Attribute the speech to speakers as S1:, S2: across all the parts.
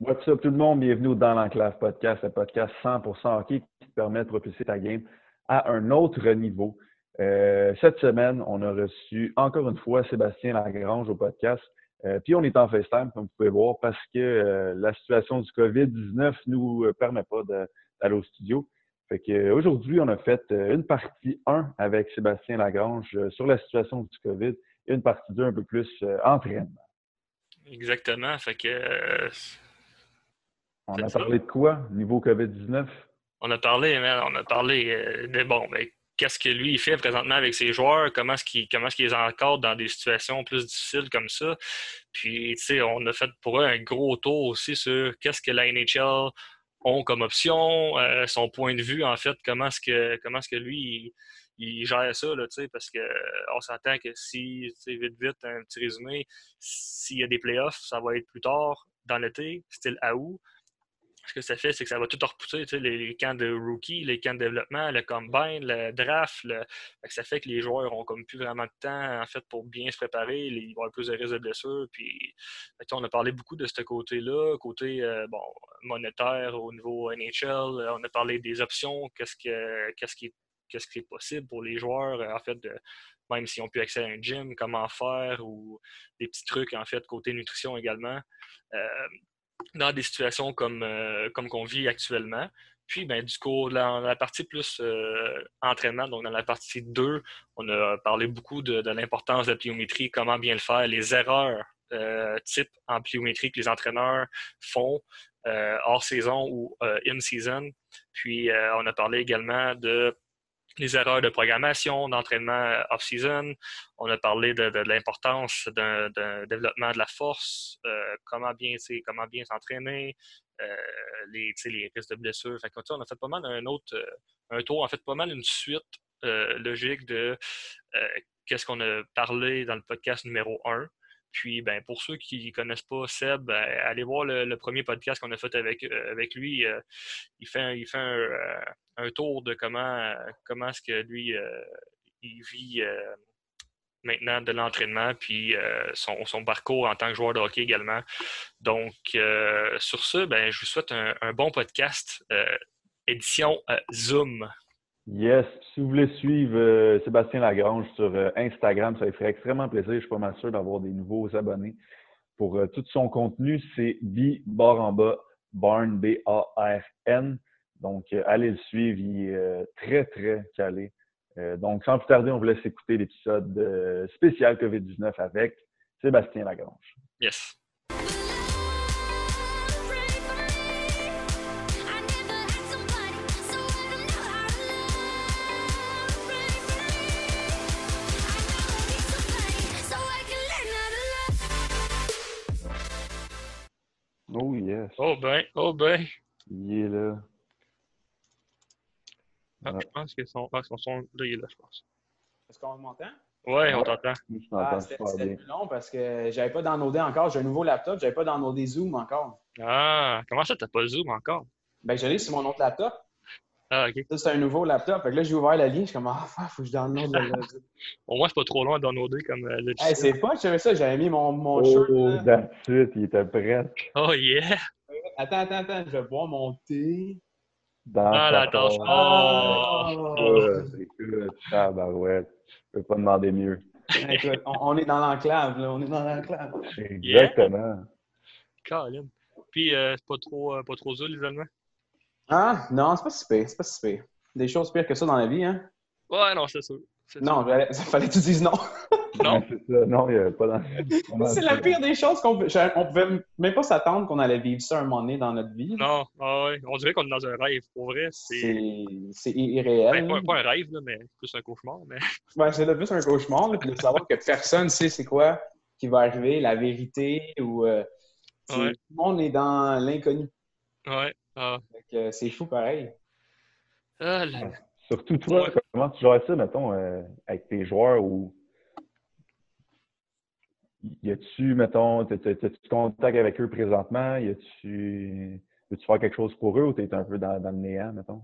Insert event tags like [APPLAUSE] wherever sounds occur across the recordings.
S1: What's up tout le monde? Bienvenue Dans l'Enclave Podcast, le podcast 100% hockey qui te permet de propulser ta game à un autre niveau. Euh, cette semaine, on a reçu encore une fois Sébastien Lagrange au podcast. Euh, puis on est en FaceTime, comme vous pouvez voir, parce que euh, la situation du COVID-19 nous permet pas d'aller au studio. Fait que aujourd'hui, on a fait une partie 1 avec Sébastien Lagrange sur la situation du COVID et une partie 2 un peu plus entraînement.
S2: Exactement. Fait que
S1: on a parlé de quoi, niveau COVID-19?
S2: On a parlé, on a parlé euh, de bon, mais ben, qu'est-ce que lui il fait présentement avec ses joueurs, comment est-ce qu'il comment est-ce les encadre dans des situations plus difficiles comme ça? Puis, tu sais, on a fait pour eux un gros tour aussi sur qu'est-ce que la NHL ont comme option, euh, son point de vue, en fait, comment est-ce que comment est-ce que lui il, gère ça, là, parce qu'on s'entend que si, vite, vite, un petit résumé, s'il y a des playoffs, ça va être plus tard dans l'été, style à août ce que ça fait, c'est que ça va tout repousser, les, camps de rookie, les camps de développement, le combine, le draft. Ça fait que les joueurs ont comme plus vraiment de temps en fait pour bien se préparer, ils vont avoir plus de risques de blessures. Puis, on a parlé beaucoup de ce côté-là, côté euh, bon, monétaire au niveau NHL. On a parlé des options, qu'est-ce que qui, qui est possible pour les joueurs, en fait, même s'ils ont pu accès à un gym, comment faire, ou des petits trucs, en fait, côté nutrition également. Euh, dans des situations comme, euh, comme qu'on vit actuellement. Puis, ben, du coup, dans la partie plus euh, entraînement, donc dans la partie 2, on a parlé beaucoup de, l'importance de la pliométrie, comment bien le faire, les erreurs euh, type en pliométrie que les entraîneurs font hors saison ou in-season. Puis, on a parlé également de les erreurs de programmation, d'entraînement euh, off-season. On a parlé de, l'importance d'un développement de la force, euh, comment bien comment bien s'entraîner, euh, les, les risques de blessures. Fait on a fait pas mal un autre un tour, en fait pas mal une suite logique de qu'est-ce qu'on a parlé dans le podcast numéro 1. Puis, ben, pour ceux qui ne connaissent pas Seb, ben, allez voir le, premier podcast qu'on a fait avec, euh, avec lui. Euh, il fait, il fait euh, un, tour de comment, comment est-ce que lui, il vit maintenant de l'entraînement, puis son, son, parcours en tant que joueur de hockey également. Donc, sur ce, ben, je vous souhaite un, un bon podcast, édition Zoom.
S1: Yes. Si vous voulez suivre euh, Sébastien Lagrange sur euh, Instagram, ça lui ferait extrêmement plaisir. Je suis pas mal sûr d'avoir des nouveaux abonnés. Pour euh, tout son contenu, c'est B bar en bas, Barn, B-A-R-N. Donc, allez le suivre. Il est très, très calé. donc, sans plus tarder, on vous laisse écouter l'épisode spécial COVID-19 avec Sébastien Lagrange.
S2: Yes.
S1: Oh yes.
S2: Oh ben, oh ben.
S1: Il est là.
S2: Ah, Je pense que son... Ah, son son, là, il est là, je pense.
S3: Est-ce qu'on m'entend?
S2: Ouais, on t'entend.
S3: Ah, c'était plus long parce que j'avais pas downloadé encore. J'ai un nouveau laptop, j'avais pas downloadé Zoom encore.
S2: Ah, comment ça, t'as pas Zoom encore?
S3: Ben, je l'ai sur mon autre laptop.
S2: Ah, OK.
S3: Ça, c'est un nouveau laptop. Fait que là, j'ai ouvert la ligne. Je suis comme, ah, faut que je download le. [LAUGHS]
S2: Au moins, c'est pas trop loin à downloader comme euh, le
S3: hey, C'est pas que j'avais ça. J'avais mis mon, mon
S1: oh,
S3: shirt.
S1: Oh. Il était prêt.
S2: Oh, yeah.
S3: Attends, attends, attends. Je vais boire mon thé.
S1: Dans
S2: ah, la tâche.
S1: Oh! oh. Écoute, tabarouette. Je peux pas demander mieux.
S3: Écoute, on, est dans l'enclave, là. On est dans l'enclave.
S1: Exactement.
S2: Yeah. Puis, euh, c'est pas trop, euh, pas trop dur, l'isolement?
S3: Ah, non, c'est pas si pire. C'est pas si pire. Des choses pires que ça dans la vie, hein?
S2: Ouais, non, c'est sûr.
S3: Non, il [LAUGHS] fallait que tu dises non.
S2: Non.
S1: non, il n'y avait pas dans. [LAUGHS]
S3: c'est la pire des choses qu'on on pouvait même pas s'attendre qu'on allait vivre ça un moment donné dans notre vie.
S2: Non, ah ouais. on dirait qu'on est dans un rêve. Pour vrai, c'est.
S3: C'est irréel.
S2: Ben, pas, un rêve, là, mais plus un cauchemar. Mais... [LAUGHS]
S3: Ouais, c'est plus un cauchemar, puis de savoir que personne ne sait c'est quoi qui va arriver, la vérité, ou. Euh, tout le monde est dans l'inconnu.
S2: Ouais. Ah.
S3: C'est fou pareil.
S2: Ah,
S1: Surtout toi, comment tu gères ça, mettons, euh, avec tes joueurs ou y a-tu, mettons, as-tu contact avec eux présentement? Y a-tu, veux-tu faire quelque chose pour eux ou t'es un peu dans, le néant, mettons?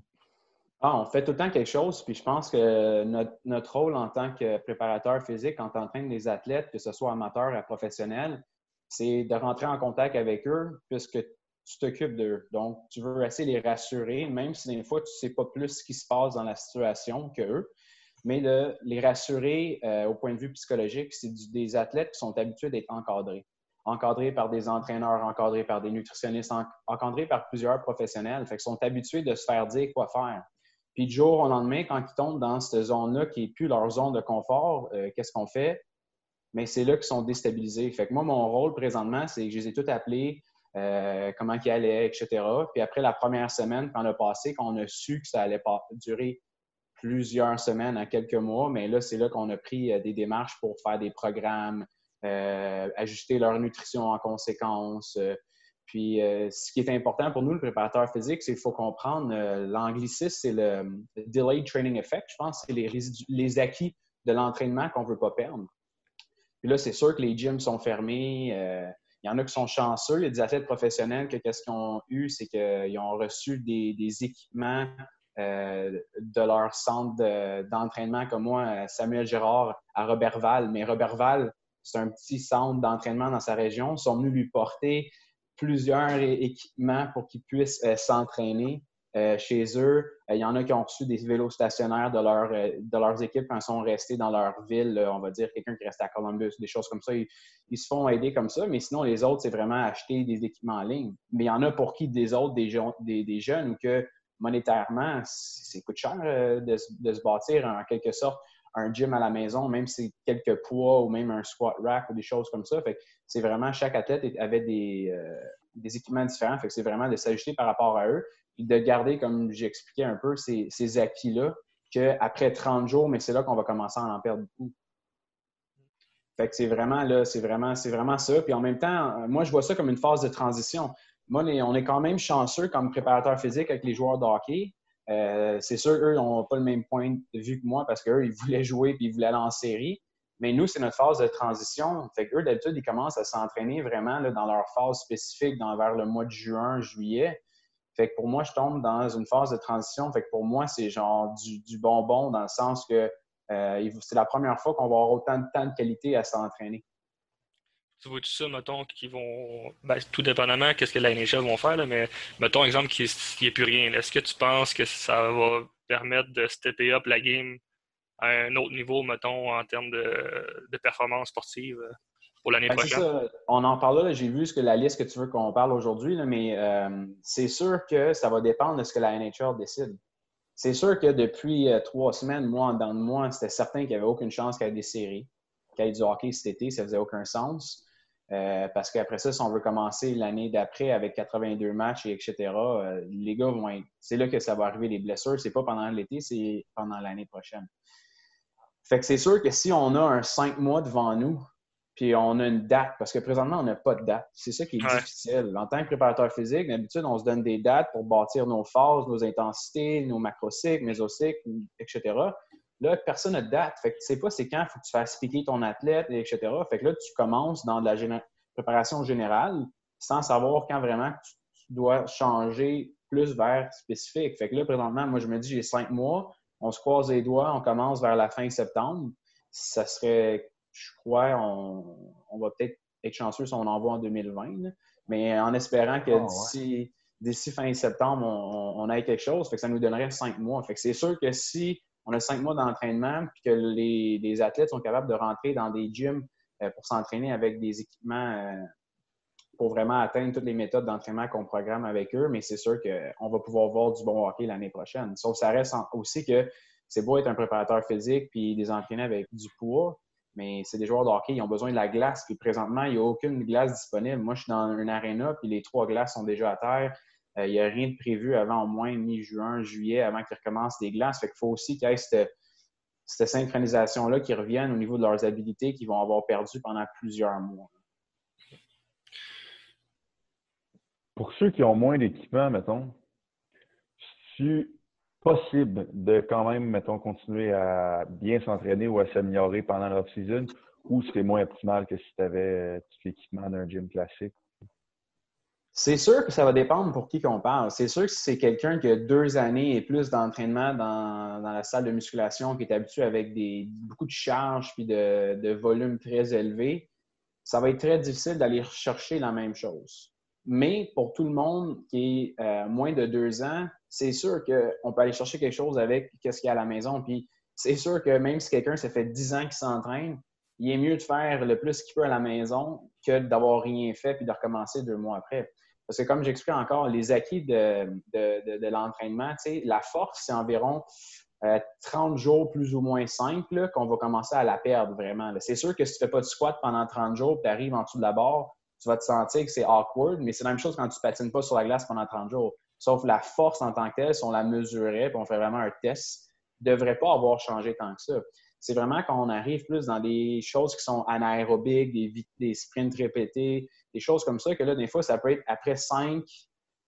S3: Ah, on fait tout le temps quelque chose, puis je pense que notre, rôle en tant que préparateur physique, quand on entraîne des athlètes, que ce soit amateur ou professionnel, c'est de rentrer en contact avec eux, puisque tu t'occupes d'eux. Donc, tu veux essayer de les rassurer, même si des fois, tu ne sais pas plus ce qui se passe dans la situation qu'eux. Mais de les rassurer euh, au point de vue psychologique, c'est des athlètes qui sont habitués d'être encadrés. Encadrés par des entraîneurs, encadrés par des nutritionnistes, encadrés par plusieurs professionnels. Fait qu'ils sont habitués de se faire dire quoi faire. Puis du jour au lendemain, quand ils tombent dans cette zone-là qui n'est plus leur zone de confort, euh, qu'est-ce qu'on fait? Mais c'est là qu'ils sont déstabilisés. Fait que moi, mon rôle présentement, c'est que je les ai tous appelés, euh, comment ils allaient, etc. Puis après la première semaine qu'on a passé, qu'on a su que ça allait pas durer plusieurs semaines à quelques mois, mais là, c'est là qu'on a pris euh, des démarches pour faire des programmes, ajuster leur nutrition en conséquence, puis, euh, ce qui est important pour nous, le préparateur physique, c'est qu'il faut comprendre, euh, l'anglicisme, c'est le, delayed training effect, je pense, c'est les, les, acquis de l'entraînement qu'on ne veut pas perdre. Puis là, c'est sûr que les gyms sont fermés. Euh, il y en a qui sont chanceux. Il y a des athlètes professionnels que qu'est-ce qu'ils ont eu, c'est qu'ils ont reçu des, équipements de leur centre d'entraînement, comme moi, Samuel Gérard, à Robertval. Mais Robertval, c'est un petit centre d'entraînement dans sa région. Ils sont venus lui porter plusieurs équipements pour qu'ils puissent euh, s'entraîner euh, chez eux. Euh, il y en a qui ont reçu des vélos stationnaires de, leur, de leurs équipes quand ils sont restés dans leur ville. on va dire quelqu'un qui reste à Columbus, des choses comme ça. Ils, se font aider comme ça. Mais sinon, les autres, c'est vraiment acheter des équipements en ligne. Mais il y en a pour qui des autres, des, des, jeunes, ou que monétairement, c'est coûte cher de, de, se bâtir en quelque sorte un gym à la maison, même si c'est quelques poids ou même un squat rack ou des choses comme ça. Fait c'est vraiment, chaque athlète avait des, euh, des équipements différents. Fait que c'est vraiment de s'ajuster par rapport à eux de garder, comme j'ai expliqué un peu, ces, acquis-là qu'après 30 jours, mais c'est là qu'on va commencer à en perdre beaucoup. Fait que c'est vraiment là, c'est vraiment, c'est vraiment ça. Puis en même temps, moi, je vois ça comme une phase de transition. Moi, on est quand même chanceux comme préparateur physique avec les joueurs de hockey. Euh, c'est sûr, eux n'ont pas le même point de vue que moi parce qu'eux, ils voulaient jouer puis ils voulaient aller en série. Mais nous, c'est notre phase de transition. Fait qu'eux, d'habitude, ils commencent à s'entraîner vraiment dans leur phase spécifique dans, vers le mois de juin, juillet. Fait que pour moi, je tombe dans une phase de transition. Fait que pour moi, c'est genre du, bonbon dans le sens que euh, c'est la première fois qu'on va avoir autant de temps de qualité à s'entraîner.
S2: Tu vois tout ça, mettons, qui vont. Ben, tout dépendamment qu'est-ce que la NHL vont faire, mais mettons, exemple, qu'il n'y ait plus rien. Est-ce que tu penses que ça va permettre de stepper up la game à un autre niveau, mettons, en termes de, performance sportive? Pour l'année ben, prochaine?
S3: On en parle là, j'ai vu ce que la liste que tu veux qu'on parle aujourd'hui, mais euh, c'est sûr que ça va dépendre de ce que la NHL décide. C'est sûr que depuis euh, trois semaines, moi, dans de moi, c'était certain qu'il n'y avait aucune chance qu'il y ait des séries, qu'il y ait du hockey cet été, ça faisait aucun sens. Euh, parce qu'après ça, si on veut commencer l'année d'après avec 82 matchs et etc., euh, les gars vont être. C'est là que ça va arriver les blessures. C'est pas pendant l'été, c'est pendant l'année prochaine. Fait que c'est sûr que si on a un 5 mois devant nous, puis on a une date, parce que présentement, on n'a pas de date. C'est ça qui est difficile. En tant que préparateur physique, d'habitude, on se donne des dates pour bâtir nos phases, nos intensités, nos macrocycles, mésocycles, etc. Là, personne n'a de date. Fait que tu sais pas c'est quand il faut que tu fasses piquer ton athlète, etc. Fait que là, tu commences dans de la préparation générale sans savoir quand vraiment tu, dois changer plus vers spécifique. Fait que là, présentement, moi, je me dis, j'ai cinq mois, on se croise les doigts, on commence vers la fin septembre. Ça serait, je crois, on, va peut-être être chanceux si on envoie en 2020, mais en espérant que ah, d'ici fin septembre, on, on, ait quelque chose, fait que ça nous donnerait cinq mois. Fait que c'est sûr que si on a cinq mois d'entraînement, puis que les, athlètes sont capables de rentrer dans des gyms euh, pour s'entraîner avec des équipements euh, pour vraiment atteindre toutes les méthodes d'entraînement qu'on programme avec eux, mais c'est sûr qu'on va pouvoir voir du bon hockey l'année prochaine. Sauf que ça reste aussi que c'est beau être un préparateur physique puis des entraîner avec du poids, mais c'est des joueurs de ils ont besoin de la glace. Puis présentement, il n'y a aucune glace disponible. Moi, je suis dans une aréna, puis les trois glaces sont déjà à terre. Euh, il n'y a rien de prévu avant au moins mi-juin, juillet, avant qu'ils recommencent des glaces. Fait qu'il faut aussi qu'il y ait cette, synchronisation-là qui revienne au niveau de leurs habilités qu'ils vont avoir perdues pendant plusieurs mois.
S1: Pour ceux qui ont moins d'équipement, mettons, c'est possible de quand même, mettons, continuer à bien s'entraîner ou à s'améliorer pendant l'off-season ou c'est moins optimal que si tu avais tout l'équipement d'un gym classique?
S3: C'est sûr que ça va dépendre pour qui qu'on parle. C'est sûr que si c'est quelqu'un qui a deux années et plus d'entraînement dans, la salle de musculation, qui est habitué avec des, beaucoup de charges puis de, de volume très élevé, ça va être très difficile d'aller chercher la même chose. Mais pour tout le monde qui est euh, moins de deux ans, c'est sûr qu'on peut aller chercher quelque chose avec ce qu'il y a à la maison. Puis c'est sûr que même si quelqu'un, ça fait dix ans qu'il s'entraîne, il est mieux de faire le plus qu'il peut à la maison que d'avoir rien fait puis de recommencer deux mois après. Parce que comme j'explique encore, les acquis de, de, l'entraînement, la force, c'est environ 30 euh, jours plus ou moins simples qu'on va commencer à la perdre vraiment. C'est sûr que si tu ne fais pas de squat pendant 30 jours, tu arrives en dessous de la barre, tu vas te sentir que c'est awkward, mais c'est la même chose quand tu patines pas sur la glace pendant 30 jours. Sauf la force en tant que telle, si on la mesurait puis on fait vraiment un test, devrait pas avoir changé tant que ça. C'est vraiment quand on arrive plus dans des choses qui sont anaérobiques, des, des sprints répétés, des choses comme ça, que là, des fois, ça peut être après 5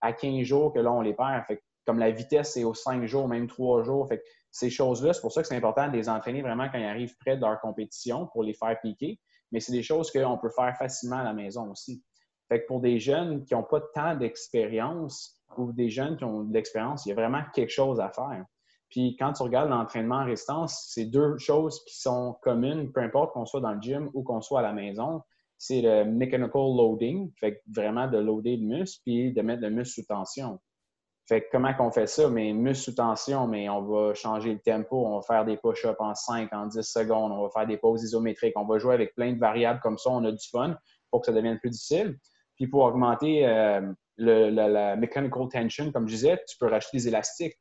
S3: à 15 jours que là, on les perd. Fait comme la vitesse, c'est aux 5 jours, même 3 jours. Fait ces choses-là, c'est pour ça que c'est important de les entraîner vraiment quand ils arrivent près de leur compétition pour les faire piquer. Mais c'est des choses qu'on peut faire facilement à la maison aussi. Fait que pour des jeunes qui n'ont pas tant d'expérience ou des jeunes qui ont de l'expérience, il y a vraiment quelque chose à faire. Puis quand tu regardes l'entraînement en résistance, c'est deux choses qui sont communes, peu importe qu'on soit dans le gym ou qu'on soit à la maison. C'est le mechanical loading, fait vraiment de loader le muscle, puis de mettre le muscle sous tension. Fait comment qu'on fait ça? Mais muscle sous tension, mais on va changer le tempo, on va faire des push-ups en 5, en 10 secondes, on va faire des pauses isométriques, on va jouer avec plein de variables comme ça, on a du fun pour que ça devienne plus difficile. Puis pour augmenter euh, le, la, mechanical tension, comme je disais, tu peux racheter des élastiques.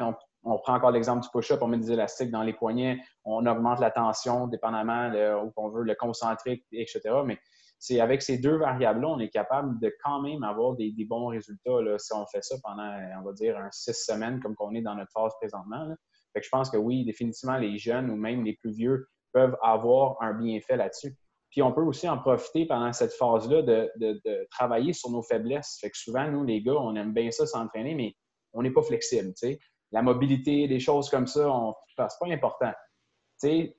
S3: On, on prend encore l'exemple du push-up, on met des élastiques dans les poignets, on augmente la tension dépendamment de où on veut le concentrer, etc. Mais c'est avec ces deux variables-là, on est capable de quand même avoir des, bons résultats là, si on fait ça pendant, on va dire, un six semaines comme qu'on est dans notre phase présentement. Fait que je pense que oui, définitivement, les jeunes ou même les plus vieux peuvent avoir un bienfait là-dessus. Puis on peut aussi en profiter pendant cette phase-là de, de, travailler sur nos faiblesses. Fait que souvent, nous, les gars, on aime bien ça s'entraîner, mais on n'est pas flexible. La mobilité, des choses comme ça, c'est pas important.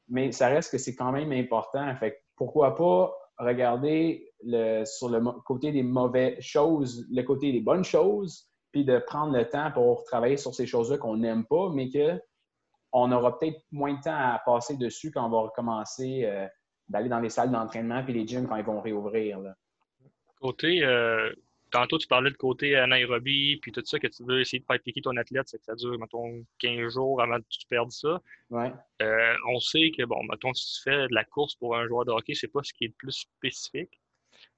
S3: mais ça reste que c'est quand même important. Fait que pourquoi pas regarder le, sur le côté des mauvaises choses, le côté des bonnes choses, puis de prendre le temps pour travailler sur ces choses-là qu'on n'aime pas, mais qu'on aura peut-être moins de temps à passer dessus quand on va recommencer euh, d'aller dans les salles d'entraînement puis les gyms quand ils vont réouvrir.
S2: Côté euh, tantôt, tu parlais de côté anaérobie, puis tout ça, que tu veux essayer de faire piquer ton athlète, c'est que ça dure, mettons, 15 jours avant que tu perdes ça.
S3: Ouais.
S2: Euh, on sait que, bon, mettons, si tu fais de la course pour un joueur de hockey, c'est pas ce qui est le plus spécifique.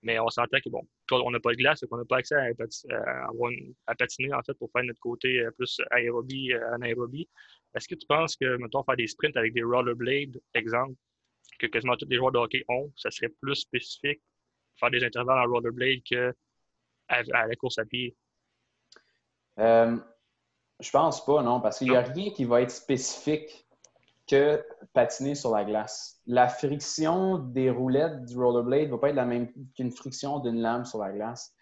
S2: Mais on s'entend que, bon, toi, on n'a pas de glace, on n'a pas accès à, patiner, en fait, pour faire notre côté euh, plus aérobie, euh, anaérobie. Est-ce que tu penses que, mettons, faire des sprints avec des rollerblades, exemple, que quasiment tous les joueurs de hockey ont, ça serait plus spécifique, faire des intervalles en rollerblade que à, la course à pied?
S3: Euh, je pense pas, non, parce qu'il n'y a rien qui va être spécifique que patiner sur la glace. La friction des roulettes du rollerblade ne va pas être la même qu'une friction d'une lame sur la glace.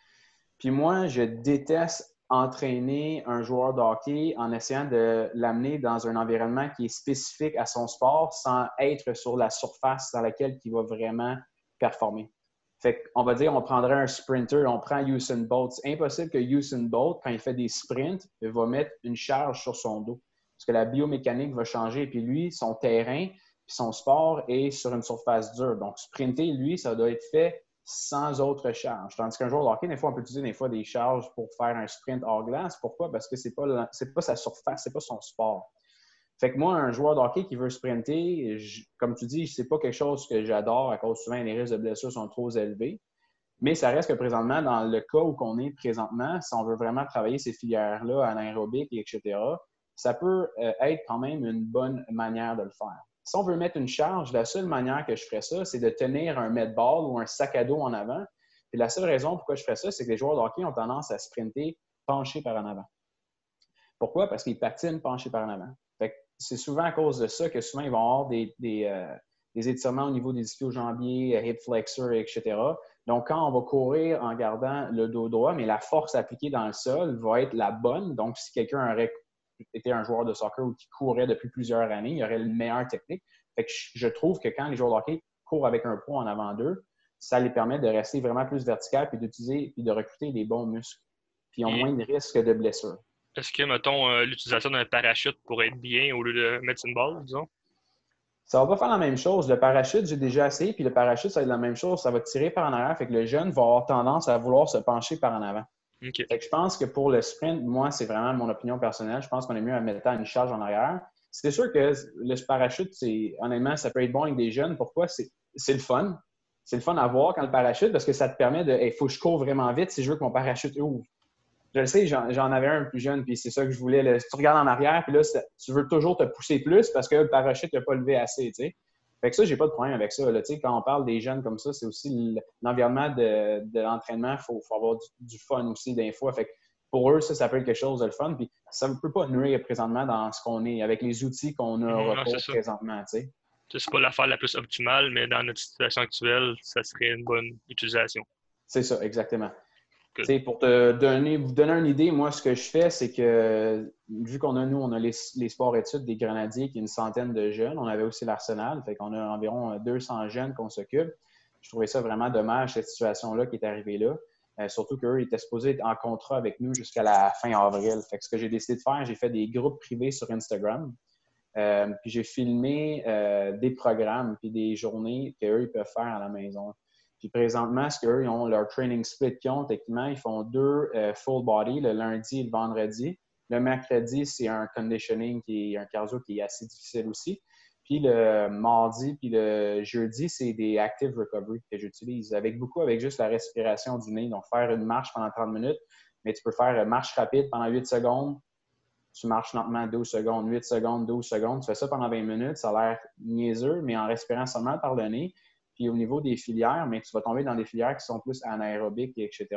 S3: Puis moi, je déteste entraîner un joueur de hockey en essayant de l'amener dans un environnement qui est spécifique à son sport sans être sur la surface dans laquelle il va vraiment performer. Fait on va dire, on prendrait un sprinter, on prend Usain Bolt. C'est impossible que Usain Bolt, quand il fait des sprints, il va mettre une charge sur son dos. Parce que la biomécanique va changer. Puis lui, son terrain, son sport est sur une surface dure. Donc, sprinter, lui, ça doit être fait sans autre charge. Tandis qu'un joueur de des fois, on peut utiliser des fois des charges pour faire un sprint hors glace. Pourquoi? Parce que ce n'est pas, pas sa surface, ce n'est pas son sport. Fait que moi, un joueur de hockey qui veut sprinter, comme tu dis, c'est pas quelque chose que j'adore à cause souvent les risques de blessures sont trop élevés. Mais ça reste que présentement, dans le cas où on est présentement, si on veut vraiment travailler ces filières-là anaérobiques, etc., ça peut euh, être quand même une bonne manière de le faire. Si on veut mettre une charge, la seule manière que je ferais ça, c'est de tenir un medball ou un sac à dos en avant. Et la seule raison pourquoi je ferais ça, c'est que les joueurs de hockey ont tendance à sprinter penchés par en avant. Pourquoi? Parce qu'ils patinent penchés par en avant c'est souvent à cause de ça que souvent ils vont avoir des, euh, étirements au niveau des ischio-jambiers, euh, hip flexor, etc. Donc, quand on va courir en gardant le dos droit, mais la force appliquée dans le sol va être la bonne. Donc, si quelqu'un aurait été un joueur de soccer ou qui courait depuis plusieurs années, il aurait une meilleure technique. Fait que je trouve que quand les joueurs de hockey courent avec un pro en avant d'eux, ça les permet de rester vraiment plus vertical puis d'utiliser puis de recruter des bons muscles. Puis ils ont moins de risques de blessures.
S2: Est-ce que, mettons, euh, l'utilisation d'un parachute pourrait être bien au lieu de mettre une balle, disons?
S3: Ça va pas faire la même chose. Le parachute, j'ai déjà essayé, puis le parachute, ça va être la même chose. Ça va tirer par en arrière, fait que le jeune va avoir tendance à vouloir se pencher par en avant. Fait que je pense que pour le sprint, moi, c'est vraiment mon opinion personnelle. Je pense qu'on est mieux à mettre une charge en arrière. C'est sûr que le parachute, c'est honnêtement, ça peut être bon avec des jeunes. Pourquoi? C'est le fun. C'est le fun à voir quand le parachute parce que ça te permet de. Il faut que je cours vraiment vite si je veux que mon parachute ouvre. Je le sais, j'en avais un plus jeune, puis c'est ça que je voulais. tu regardes en arrière, puis là, tu veux toujours te pousser plus parce que le parachute n'a pas levé assez, tu sais. Fait que ça, j'ai pas de problème avec ça. Là. Quand on parle des jeunes comme ça, c'est aussi l'environnement de, l'entraînement. Il faut, avoir du, fun aussi des fois. Fait que pour eux, ça, ça peut être quelque chose de le fun. Puis ça ne peut pas nuire présentement dans ce qu'on est, avec les outils qu'on a mmh, recours présentement.
S2: C'est pas l'affaire la plus optimale, mais dans notre situation actuelle, ça serait une bonne utilisation.
S3: C'est ça, exactement. Pour te donner, vous donner une idée, moi, ce que je fais, c'est que vu qu'on a, nous, on a les, sports études des Grenadiers, qui est une centaine de jeunes, on avait aussi l'Arsenal, fait qu'on a environ 200 jeunes qu'on s'occupe. Je trouvais ça vraiment dommage, cette situation-là qui est arrivée là. Euh, surtout qu'eux étaient supposés être en contrat avec nous jusqu'à la fin avril. Fait que ce que j'ai décidé de faire, j'ai fait des groupes privés sur Instagram. Euh, puis j'ai filmé euh, des programmes puis des journées qu'eux, ils peuvent faire à la maison. Puis présentement, ce qu'eux, ont leur training split qu'ils ont, techniquement, ils font deux euh, full body, le lundi et le vendredi. Le mercredi, c'est un conditioning qui est un cardio qui est assez difficile aussi. Puis le mardi puis le jeudi, c'est des active recovery que j'utilise avec beaucoup avec juste la respiration du nez. Donc, faire une marche pendant 30 minutes, mais tu peux faire une marche rapide pendant 8 secondes. Tu marches lentement 12 secondes, 8 secondes, 12 secondes. Tu fais ça pendant 20 minutes. Ça a l'air niaiseux, mais en respirant seulement par le nez. Puis au niveau des filières, mais tu vas tomber dans des filières qui sont plus anaérobiques, etc.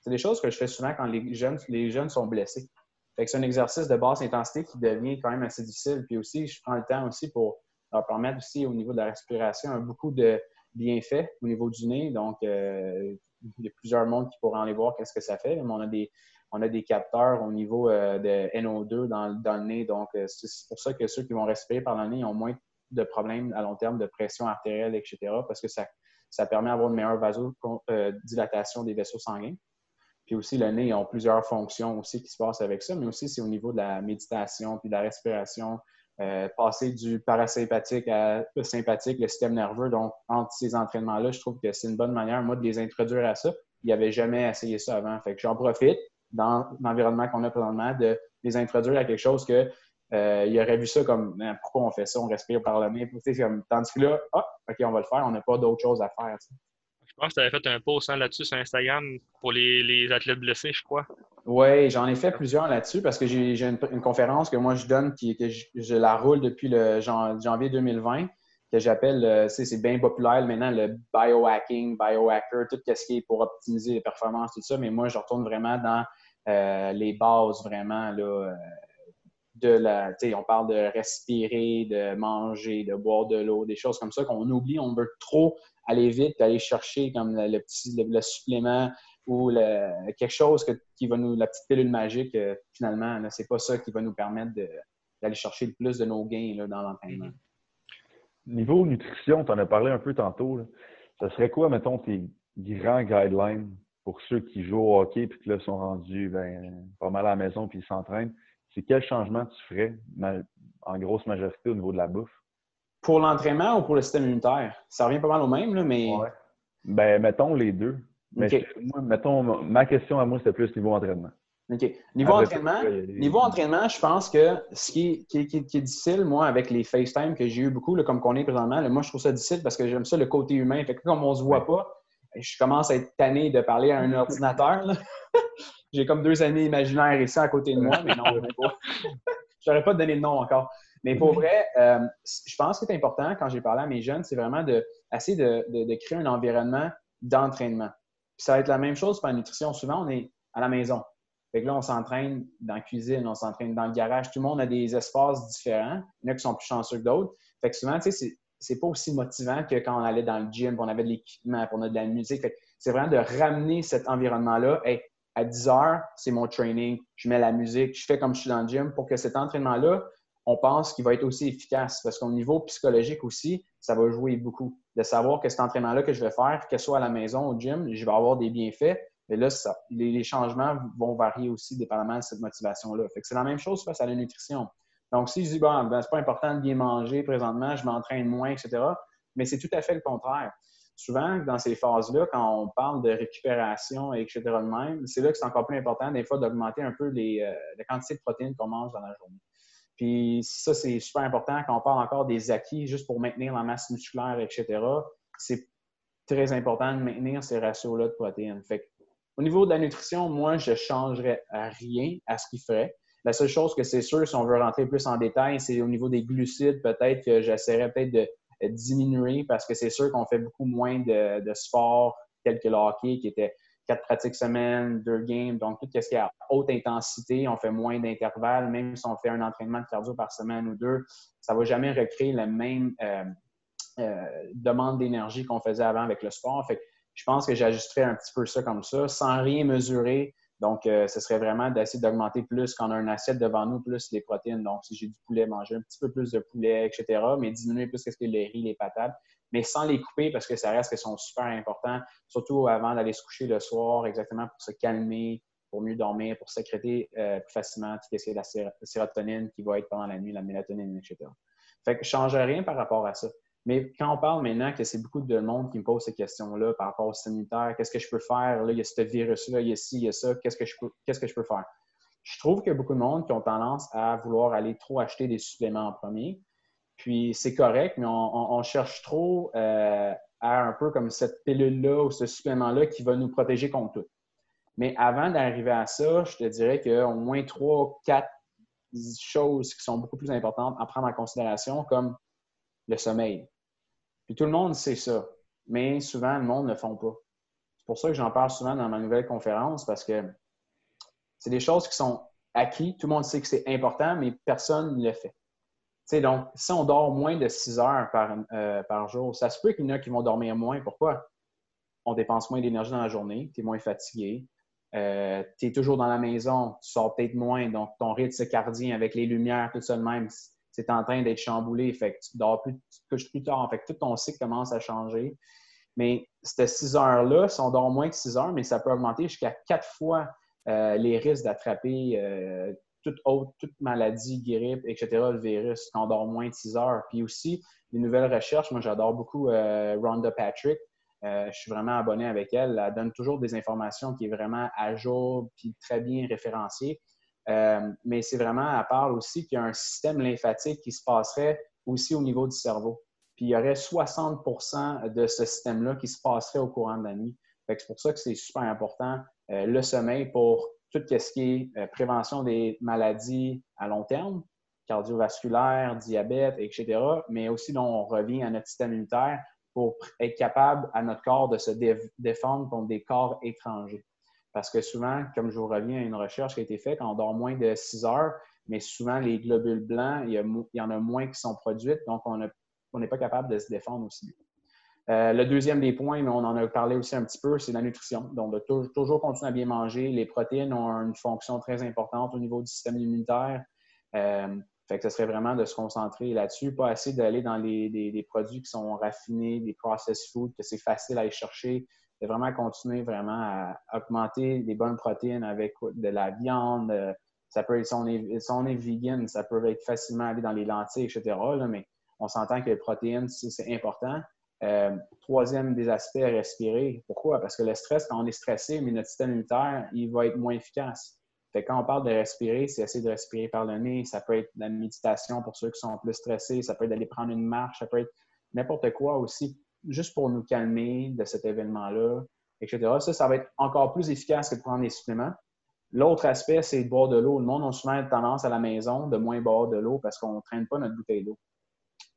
S3: C'est des choses que je fais souvent quand les jeunes, les jeunes sont blessés. C'est un exercice de basse intensité qui devient quand même assez difficile. Puis aussi, je prends le temps aussi pour leur permettre aussi au niveau de la respiration beaucoup de bienfaits au niveau du nez. Donc, euh, il y a plusieurs mondes qui pourraient aller voir qu'est-ce que ça fait. Mais on a des, on a des capteurs au niveau euh, de NO2 dans, dans, le nez. Donc, euh, c'est pour ça que ceux qui vont respirer par le nez ont moins de problèmes à long terme de pression artérielle, etc., parce que ça, permet d'avoir une meilleure vasodilatation des vaisseaux sanguins. Puis aussi, le nez, ils ont plusieurs fonctions aussi qui se passent avec ça, mais aussi c'est au niveau de la méditation puis de la respiration, euh, passer du parasympathique à le sympathique, le système nerveux. Donc, entre ces entraînements-là, je trouve que c'est une bonne manière, moi, de les introduire à ça. Il n'y avait jamais essayé ça avant. Fait que j'en profite dans l'environnement qu'on a présentement de les introduire à quelque chose que euh, il aurait vu ça comme ben, pourquoi on fait ça, on respire par le nez. Comme, tandis que là, ah, OK, on va le faire, on n'a pas d'autre chose à faire.
S2: Je pense que tu avais fait un post hein, là-dessus sur Instagram pour les, athlètes blessés, je crois.
S3: Oui, j'en ai fait plusieurs là-dessus parce que j'ai une, conférence que moi je donne, qui, que je, la roule depuis le janvier 2020, que j'appelle, euh, c'est bien populaire maintenant, le biohacking, biohacker, tout ce qui est pour optimiser les performances, tout ça. Mais moi, je retourne vraiment dans euh, les bases, vraiment. Là, on parle de respirer, de manger, de boire de l'eau, des choses comme ça qu'on oublie. On veut trop aller vite, aller chercher comme le, petit le, supplément ou quelque chose qui va nous, la petite pilule magique, euh, finalement, c'est pas ça qui va nous permettre d'aller chercher le plus de nos gains là, dans l'entraînement.
S1: Niveau nutrition, tu en as parlé un peu tantôt. Ça serait quoi, mettons, tes grands guidelines pour ceux qui jouent au hockey et qui là, sont rendus ben, pas mal à la maison puis s'entraînent? C'est quel changement tu ferais en grosse majorité au niveau de la bouffe?
S3: Pour l'entraînement ou pour le système immunitaire? Ça revient pas mal au même, là, mais. Ouais.
S1: Ben, mettons les deux. Mais mettons, ma question à moi, c'était plus niveau entraînement.
S3: OK. Niveau entraînement, niveau entraînement, je pense que ce qui est, difficile, moi, avec les FaceTime que j'ai eu beaucoup, comme qu'on est présentement, moi, je trouve ça difficile parce que j'aime ça, le côté humain. Fait que comme on se voit pas, je commence à être tanné de parler à un [LAUGHS] ordinateur. J'ai comme deux amis imaginaires ici à côté de moi, mais non, je n'aurais [LAUGHS] pas donné de nom encore. Mais pour vrai, euh, je pense que c'est important quand j'ai parlé à mes jeunes, c'est vraiment d'essayer de, de, créer un environnement d'entraînement. ça va être la même chose pour la nutrition. Souvent, on est à la maison. Fait que là, on s'entraîne dans la cuisine, on s'entraîne dans le garage. Tout le monde a des espaces différents. Il y en a qui sont plus chanceux que d'autres. Fait que souvent, tu sais, c'est pas aussi motivant que quand on allait dans le gym, on avait de l'équipement, on a de la musique. C'est vraiment de ramener cet environnement-là à 10 heures, c'est mon training, je mets la musique, je fais comme je suis dans le gym pour que cet entraînement-là, on pense qu'il va être aussi efficace parce qu'au niveau psychologique aussi, ça va jouer beaucoup. De savoir que cet entraînement-là que je vais faire, que ce soit à la maison, ou au gym, je vais avoir des bienfaits. Mais là, les, changements vont varier aussi dépendamment de cette motivation-là. c'est la même chose face à la nutrition. Donc, si je dis, bon, ben, c'est pas important de bien manger présentement, je m'entraîne moins, etc., mais c'est tout à fait le contraire. Souvent, dans ces phases-là, quand on parle de récupération, etc., même, c'est là que c'est encore plus important, des fois, d'augmenter un peu les, euh, la quantité de protéines qu'on mange dans la journée. Puis ça, c'est super important quand on parle encore des acquis, juste pour maintenir la masse musculaire, etc. C'est très important de maintenir ces ratios-là de protéines. Fait au niveau de la nutrition, moi, je ne changerais rien à ce qu'il ferait. La seule chose que c'est sûr, si on veut rentrer plus en détail, c'est au niveau des glucides, peut-être que j'essaierais peut-être de diminuer parce que c'est sûr qu'on fait beaucoup moins de, de sport tel que le hockey qui était quatre pratiques semaine, deux games. Donc, tout ce qui est à haute intensité, on fait moins d'intervalles. Même si on fait un entraînement de cardio par semaine ou deux, ça ne va jamais recréer la même euh, euh, demande d'énergie qu'on faisait avant avec le sport. Je pense que j'ajusterais un petit peu ça comme ça, sans rien mesurer. Donc, euh, ce serait vraiment d'essayer d'augmenter plus quand on a une assiette devant nous, plus les protéines. Donc, si j'ai du poulet, manger un petit peu plus de poulet, etc. Mais diminuer plus ce que les riz, les patates mais sans les couper parce que ça reste qu'ils sont super importants, surtout avant d'aller se coucher le soir, exactement pour se calmer, pour mieux dormir, pour sécréter euh, plus facilement tout ce qui est la sérotonine qui va être pendant la nuit, la mélatonine, etc. Fait que je ne change rien par rapport à ça. Mais quand on parle maintenant que c'est beaucoup de monde qui me pose ces questions-là par rapport au sanitaire, qu'est-ce que je peux faire? Là, il y a ce virus-là, il y a ci, il y a ça, qu'est-ce que je peux, qu'est-ce que je peux faire? Je trouve qu'il y a beaucoup de monde qui ont tendance à vouloir aller trop acheter des suppléments en premier. Puis c'est correct, mais on, cherche trop euh, à un peu comme cette pilule-là ou ce supplément-là qui va nous protéger contre tout. Mais avant d'arriver à ça, je te dirais qu'il y a au moins trois, quatre choses qui sont beaucoup plus importantes à prendre en considération, comme le sommeil. Puis tout le monde sait ça, mais souvent, le monde ne le font pas. C'est pour ça que j'en parle souvent dans ma nouvelle conférence, parce que c'est des choses qui sont acquises. Tout le monde sait que c'est important, mais personne ne le fait donc, si on dort moins de 6 heures euh, par, jour, ça se peut qu'il y en a qui vont dormir moins. Pourquoi? On dépense moins d'énergie dans la journée, tu es moins fatigué, euh, tu es toujours dans la maison, tu sors peut-être moins, donc ton rythme cardiaque avec les lumières, tout ça de même, c'est en train d'être chamboulé, fait que tu dors plus, couches plus tard, fait que tout ton cycle commence à changer. Mais ces 6 heures-là, si on dort moins que 6 heures, mais ça peut augmenter jusqu'à 4 fois euh, les risques d'attraper toute autre, toute maladie, grippe, etc., le virus, quand on dort moins de 6 heures. Puis aussi, les nouvelles recherches, moi j'adore beaucoup euh, Rhonda Patrick. Euh, je suis vraiment abonné avec elle. Elle donne toujours des informations qui est vraiment à jour puis très bien référenciées. Euh, mais c'est vraiment, elle parle aussi qu'il y a un système lymphatique qui se passerait aussi au niveau du cerveau. Puis il y aurait 60% de ce système-là qui se passerait au courant de la nuit. C'est pour ça que c'est super important le sommeil pour tout ce qui est euh, prévention des maladies à long terme, cardiovasculaire, diabète, etc. Mais aussi, on revient à notre système immunitaire pour être capable à notre corps de se défendre contre des corps étrangers. Parce que souvent, comme je vous reviens à une recherche qui a été faite, quand on dort moins de 6 heures, mais souvent les globules blancs, il y, en a moins qui sont produites, donc on n'est pas capable de se défendre aussi bien. Euh, le deuxième des points, mais on en a parlé aussi un petit peu, c'est la nutrition. Donc, de toujours continuer à bien manger. Les protéines ont une fonction très importante au niveau du système immunitaire. Euh, fait que ce serait vraiment de se concentrer là-dessus, pas assez d'aller dans les, produits qui sont raffinés, des processed foods, que c'est facile à aller chercher. C'est vraiment continuer vraiment à augmenter des bonnes protéines avec de la viande. Euh, ça peut si on est, si on est vegan, ça peut être facilement aller dans les lentilles, etc. mais on s'entend que les protéines, c'est important. Euh, troisième des aspects, respirer. Pourquoi? Parce que le stress, quand on est stressé, mais notre système immunitaire, il va être moins efficace. Fait quand on parle de respirer, c'est essayer de respirer par le nez. Ça peut être de la méditation pour ceux qui sont plus stressés. Ça peut être d'aller prendre une marche. Ça peut être n'importe quoi aussi, juste pour nous calmer de cet événement-là, etc. Ça, ça va être encore plus efficace que de prendre des suppléments. L'autre aspect, c'est de boire de l'eau. Le monde a souvent tendance à la maison de moins boire de l'eau parce qu'on ne traîne pas notre bouteille d'eau.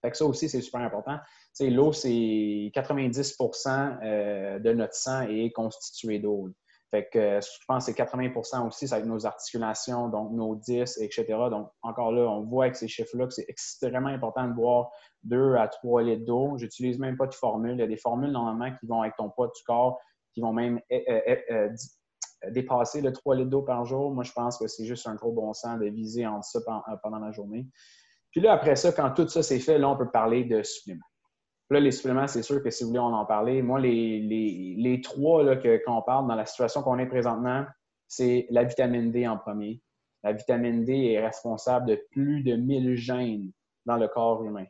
S3: Fait que ça aussi, c'est super important. L'eau, c'est 90% euh, de notre sang est constitué d'eau. Fait que euh, je pense que c'est 80% aussi, ça avec nos articulations, donc nos disques, etc. Donc, encore là, on voit avec ces chiffres-là que c'est extrêmement important de boire 2 à 3 litres d'eau. J'utilise même pas de formule. Il y a des formules normalement qui vont avec ton poids du corps, qui vont même eh, eh, eh, dépasser le 3 litres d'eau par jour. Moi, je pense que c'est juste un trop bon sens de viser entre ça pendant la journée. Puis là, après ça, quand tout ça c'est fait, là, on peut parler de suppléments. Là, les suppléments, c'est sûr que si vous voulez, on en parler. Moi, les, les, trois là, que, quand on parle dans la situation qu'on est présentement, c'est la vitamine D en premier. la vitamine D est responsable de plus de 1000 gènes dans le corps humain.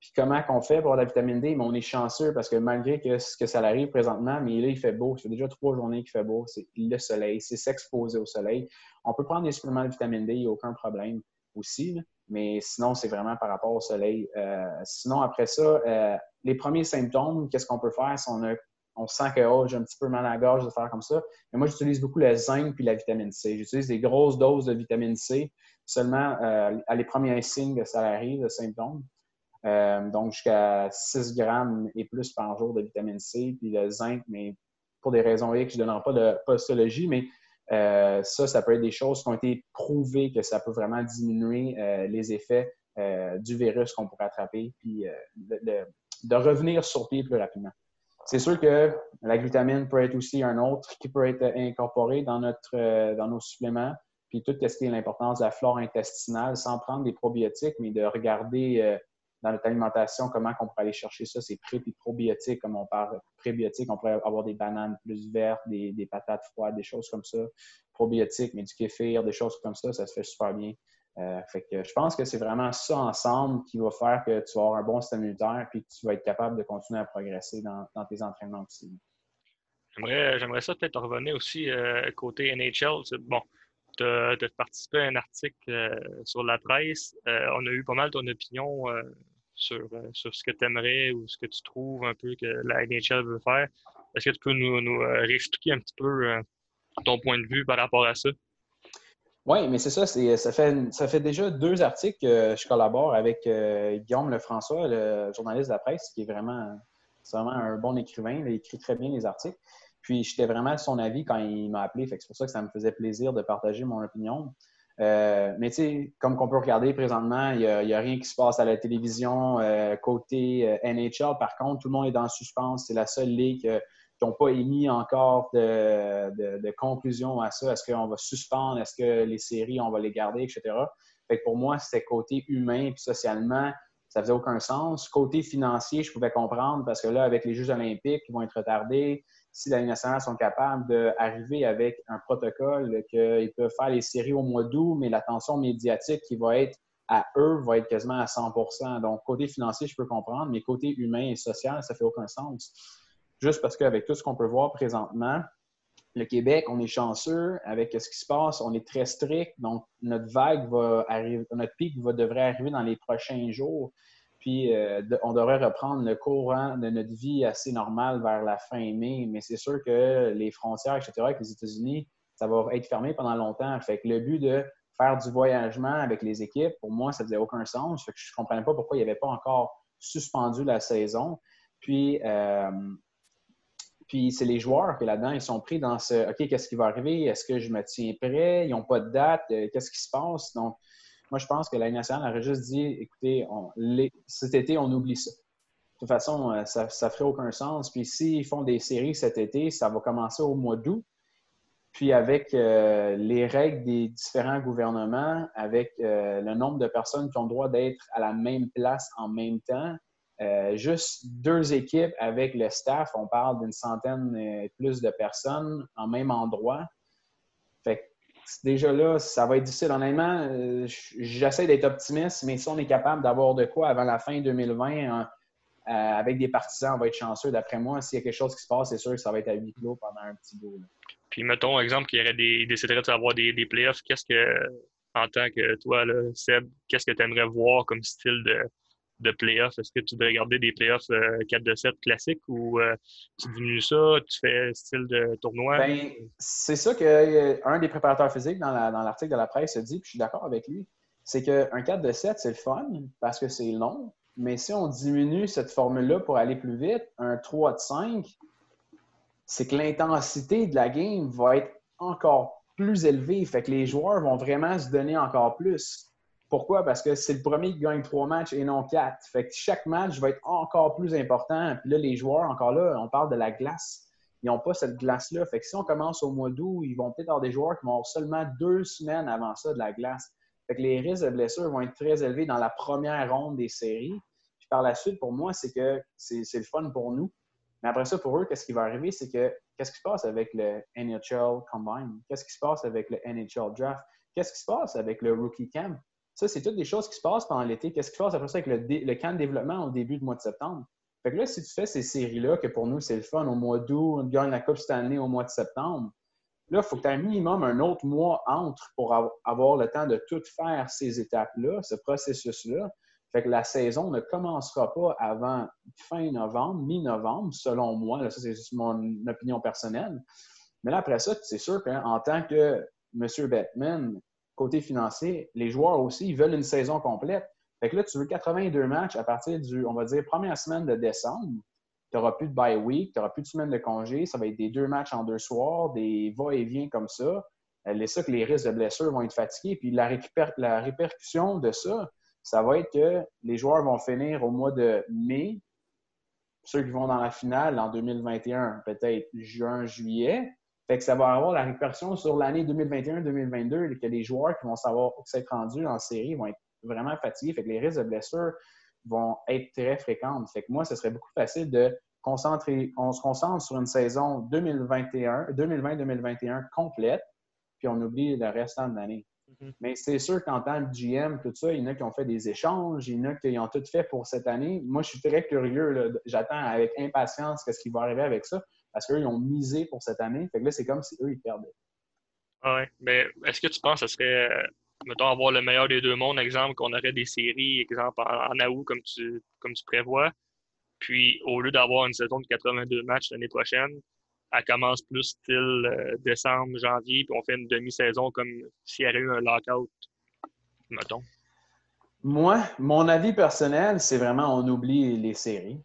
S3: Puis comment qu'on fait pour la vitamine D? Mais on est chanceux parce que malgré que, ce que ça arrive présentement, mais là, il fait beau. Ça fait déjà trois journées qu'il fait beau. C'est le soleil, c'est s'exposer au soleil. On peut prendre des suppléments de vitamine D, il n'y a aucun problème aussi. Mais sinon, c'est vraiment par rapport au soleil. Euh, sinon, après ça, euh, les premiers symptômes, qu'est-ce qu'on peut faire si on, a, on sent que oh, j'ai un petit peu mal à la gorge de faire comme ça? Mais moi, j'utilise beaucoup le zinc puis la vitamine C. J'utilise des grosses doses de vitamine C seulement euh, à les premiers signes que ça arrive, le symptômes. Donc, jusqu'à 6 grammes et plus par jour de vitamine C, puis le zinc, mais pour des raisons X, je ne donnerai pas de postologie, mais euh, ça, ça peut être des choses qui ont été prouvées que ça peut vraiment diminuer euh, les effets du virus qu'on pourrait attraper, puis de, revenir sur pied plus rapidement. C'est sûr que la glutamine peut être aussi un autre qui peut être incorporé dans, notre, dans nos suppléments. Puis tout ce qui est l'importance de la flore intestinale, sans prendre des probiotiques, mais de regarder dans notre alimentation, comment on pourrait aller chercher ça, c'est pré et comme on parle prébiotiques, on pourrait avoir des bananes plus vertes, des, patates froides, des choses comme ça, probiotiques, mais du kéfir, des choses comme ça, ça se fait super bien. Euh, fait que je pense que c'est vraiment ça ensemble qui va faire que tu vas avoir un bon système immunitaire et que tu vas être capable de continuer à progresser dans, tes entraînements aussi.
S2: J'aimerais ça peut-être revenir aussi euh, côté NHL. Bon, tu as, participé à un article euh, sur la presse. on a eu pas mal ton opinion sur, euh, sur ce que tu aimerais ou ce que tu trouves un peu que la NHL veut faire. Est-ce que tu peux nous, nous euh, réexpliquer un petit peu euh, ton point de vue par rapport à ça?
S3: Oui, mais c'est ça. Ça fait, déjà deux articles que je collabore avec Guillaume Lefrançois, le journaliste de la presse, qui est vraiment, vraiment un bon écrivain. Il écrit très bien les articles. Puis j'étais vraiment à son avis quand il m'a appelé. c'est pour ça que ça me faisait plaisir de partager mon opinion. Euh, mais tu sais, comme qu'on peut regarder présentement, il n'y a, rien qui se passe à la télévision. Euh, côté euh, NHL, par contre, tout le monde est dans le suspense. C'est la seule ligue qui n'ont pas émis encore de, conclusion à ça. Est-ce qu'on va suspendre? Est-ce que les séries, on va les garder, etc. Fait que pour moi, c'était côté humain et socialement, ça faisait aucun sens. Côté financier, je pouvais comprendre parce que là, avec les Jeux olympiques qui vont être retardés, si la Ligue sont capables d'arriver avec un protocole qu'ils peuvent faire les séries au mois d'août, mais l'attention médiatique qui va être à eux va être quasiment à 100% Donc, côté financier, je peux comprendre, mais côté humain et social, ça fait aucun sens. Juste parce qu'avec tout ce qu'on peut voir présentement, le Québec, on est chanceux avec ce qui se passe, on est très strict, donc notre vague va arriver, notre pic va, devrait arriver dans les prochains jours. Puis euh, on devrait reprendre le courant de notre vie assez normal vers la fin mai. Mais c'est sûr que les frontières, etc., avec les États-Unis, ça va être fermé pendant longtemps. Fait que le but de faire du voyagement avec les équipes, pour moi, ça faisait aucun sens. Que je ne comprenais pas pourquoi il n'y avait pas encore suspendu la saison. Puis, euh, puis c'est les joueurs qui là-dedans, ils sont pris dans ce OK, qu'est-ce qui va arriver? Est-ce que je me tiens prêt? Ils n'ont pas de date? Euh, qu'est-ce qui se passe? Donc, moi, je pense que la nationale aurait juste dit écoutez, cet été, on oublie ça. De toute façon, euh, ça ne ferait aucun sens. Puis s'ils font des séries cet été, ça va commencer au mois d'août. Puis avec euh, les règles des différents gouvernements, avec euh, le nombre de personnes qui ont le droit d'être à la même place en même temps, juste deux équipes avec le staff, on parle d'une centaine et plus de personnes en même endroit. Déjà là, ça va être difficile. Honnêtement, euh, j'essaie d'être optimiste, mais si on est capable d'avoir de quoi avant la fin 2020, euh, avec des partisans, on va être chanceux. D'après moi, s'il y a quelque chose qui se passe, c'est sûr que ça va être à huis clos pendant un petit bout.
S2: Puis, mettons, exemple, qu'il y aurait des, déciderait d'avoir des, des playoffs. Qu'est-ce que, en tant que toi, Seb, qu'est-ce que tu aimerais voir comme style de, de playoffs? Est-ce que tu devrais garder des playoffs 4 euh, de 7 classiques ou euh, tu diminues ça, tu fais style de tournoi?
S3: Ben, c'est ça qu'un euh, des préparateurs physiques dans l'article de la presse dit, puis je suis d'accord avec lui, c'est qu'un 4 de 7, c'est le fun parce que c'est long, mais si on diminue cette formule-là pour aller plus vite, un 3 de 5, c'est que l'intensité de la game va être encore plus élevée. Fait que les joueurs vont vraiment se donner encore plus. Pourquoi? Parce que c'est le premier qui gagne trois matchs et non quatre. Fait que chaque match va être encore plus important. Puis là, les joueurs, encore là, on parle de la glace. Ils n'ont pas cette glace-là. Fait que si on commence au mois d'août, ils vont peut-être avoir des joueurs qui vont avoir seulement deux semaines avant ça de la glace. Fait que les risques de blessure vont être très élevés dans la première ronde des séries. Puis par la suite, pour moi, c'est que c'est le fun pour nous. Mais après ça, pour eux, qu'est-ce qui va arriver? C'est que Qu'est-ce qui se passe avec le NHL Combine? Qu'est-ce qui se passe avec le NHL Draft? Qu'est-ce qui se passe avec le Rookie Camp? Ça, c'est toutes des choses qui se passent pendant l'été. Qu'est-ce qui se passe après ça avec le, camp de développement au début du mois de septembre? Fait que là, si tu fais ces séries-là, que pour nous, c'est le fun, au mois d'août, on gagne la Coupe Stanley au mois de septembre, là, il faut que tu aies un minimum un autre mois entre pour avoir le temps de tout faire ces étapes-là, ce processus-là. Fait que la saison ne commencera pas avant fin novembre, mi-novembre, selon moi. ça, c'est juste mon opinion personnelle. Mais là, après ça, c'est sûr qu'en tant que M. Batman, côté financier, les joueurs aussi, ils veulent une saison complète. Fait que là, tu veux 82 matchs à partir du, on va dire, première semaine de décembre. Tu n'auras plus de bye week, tu n'auras plus de semaine de congé. Ça va être des deux matchs en deux soirs, des va-et-vient comme ça. C'est ça que les risques de blessure vont être fatigués. Puis la, la répercussion de ça, ça va être que les joueurs vont finir au mois de mai. Ceux qui vont dans la finale en 2021, peut-être juin, juillet. Fait que ça va avoir la répercussion sur l'année 2021-2022 que les joueurs qui vont savoir s'être rendus en série vont être vraiment fatigués. Fait que les risques de blessure vont être très fréquents. Fait que moi, ce serait beaucoup facile de concentrer, on se concentre sur une saison 2021, 2020-2021 complète, puis on oublie le restant de l'année. Mhm. Mais c'est sûr qu'en tant que GM, tout ça, il y en a qui ont fait des échanges, il y en a qui ont tout fait pour cette année. Moi, je suis très curieux. J'attends avec impatience ce qui va arriver avec ça parce qu'eux, ils ont misé pour cette année. Fait que là, c'est comme si eux, ils perdaient.
S2: Ah oui, mais est-ce que tu penses que ce serait, euh, mettons, avoir le meilleur des deux mondes, exemple, qu'on aurait des séries, exemple, en, en août, comme tu, comme tu prévois, puis au lieu d'avoir une saison de 82 matchs l'année prochaine, elle commence plus style euh, décembre, janvier, puis on fait une demi-saison comme s'il y avait eu un lockout, mettons?
S3: Moi, mon avis personnel, c'est vraiment on oublie les séries.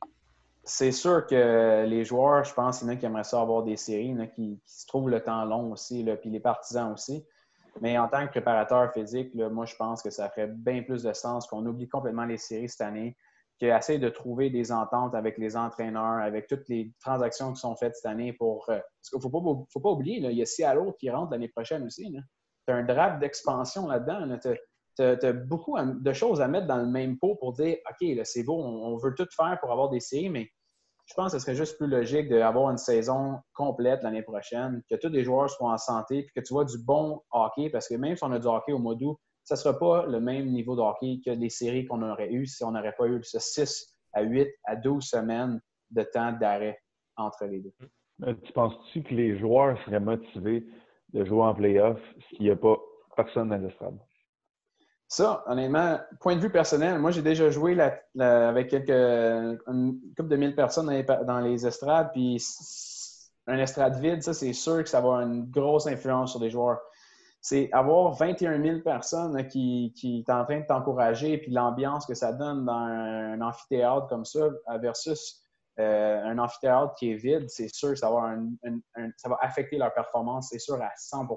S3: C'est sûr que les joueurs, je pense, il y en a qui aimeraient ça avoir des séries, qui, se trouvent le temps long aussi, là, puis les partisans aussi. Mais en tant que préparateur physique, moi, je pense que ça ferait bien plus de sens qu'on oublie complètement les séries cette année, qui essaie de trouver des ententes avec les entraîneurs, avec toutes les transactions qui sont faites cette année pour. Euh, parce qu'il ne faut pas, oublier, là, il y a Seattle qui rentre l'année prochaine aussi. Tu as un draft d'expansion là-dedans. Tu as, beaucoup de choses à mettre dans le même pot pour dire OK, c'est beau, on, veut tout faire pour avoir des séries, mais je pense que ce serait juste plus logique d'avoir une saison complète l'année prochaine, que tous les joueurs soient en santé, puis que tu vois du bon hockey, parce que même si on a du hockey au mois d'août, ça ne sera pas le même niveau de hockey que les séries qu'on aurait eues si on n'aurait pas eu ce 6 à 8 à 12 semaines de temps d'arrêt entre les deux.
S1: tu penses-tu que les joueurs seraient motivés de jouer en playoff s'il n'y a pas personne dans l'estrade?
S3: Ça, honnêtement, point de vue personnel, moi j'ai déjà joué avec quelques, une couple de mille personnes dans les, estrades, puis un estrade vide, ça c'est sûr que ça va avoir une grosse influence sur les joueurs. C'est avoir 21 000 personnes qui, qui sont en train de t'encourager, puis l'ambiance que ça donne dans un, amphithéâtre comme ça versus euh, un amphithéâtre qui est vide, c'est sûr que ça va affecter leur performance, c'est sûr, à 100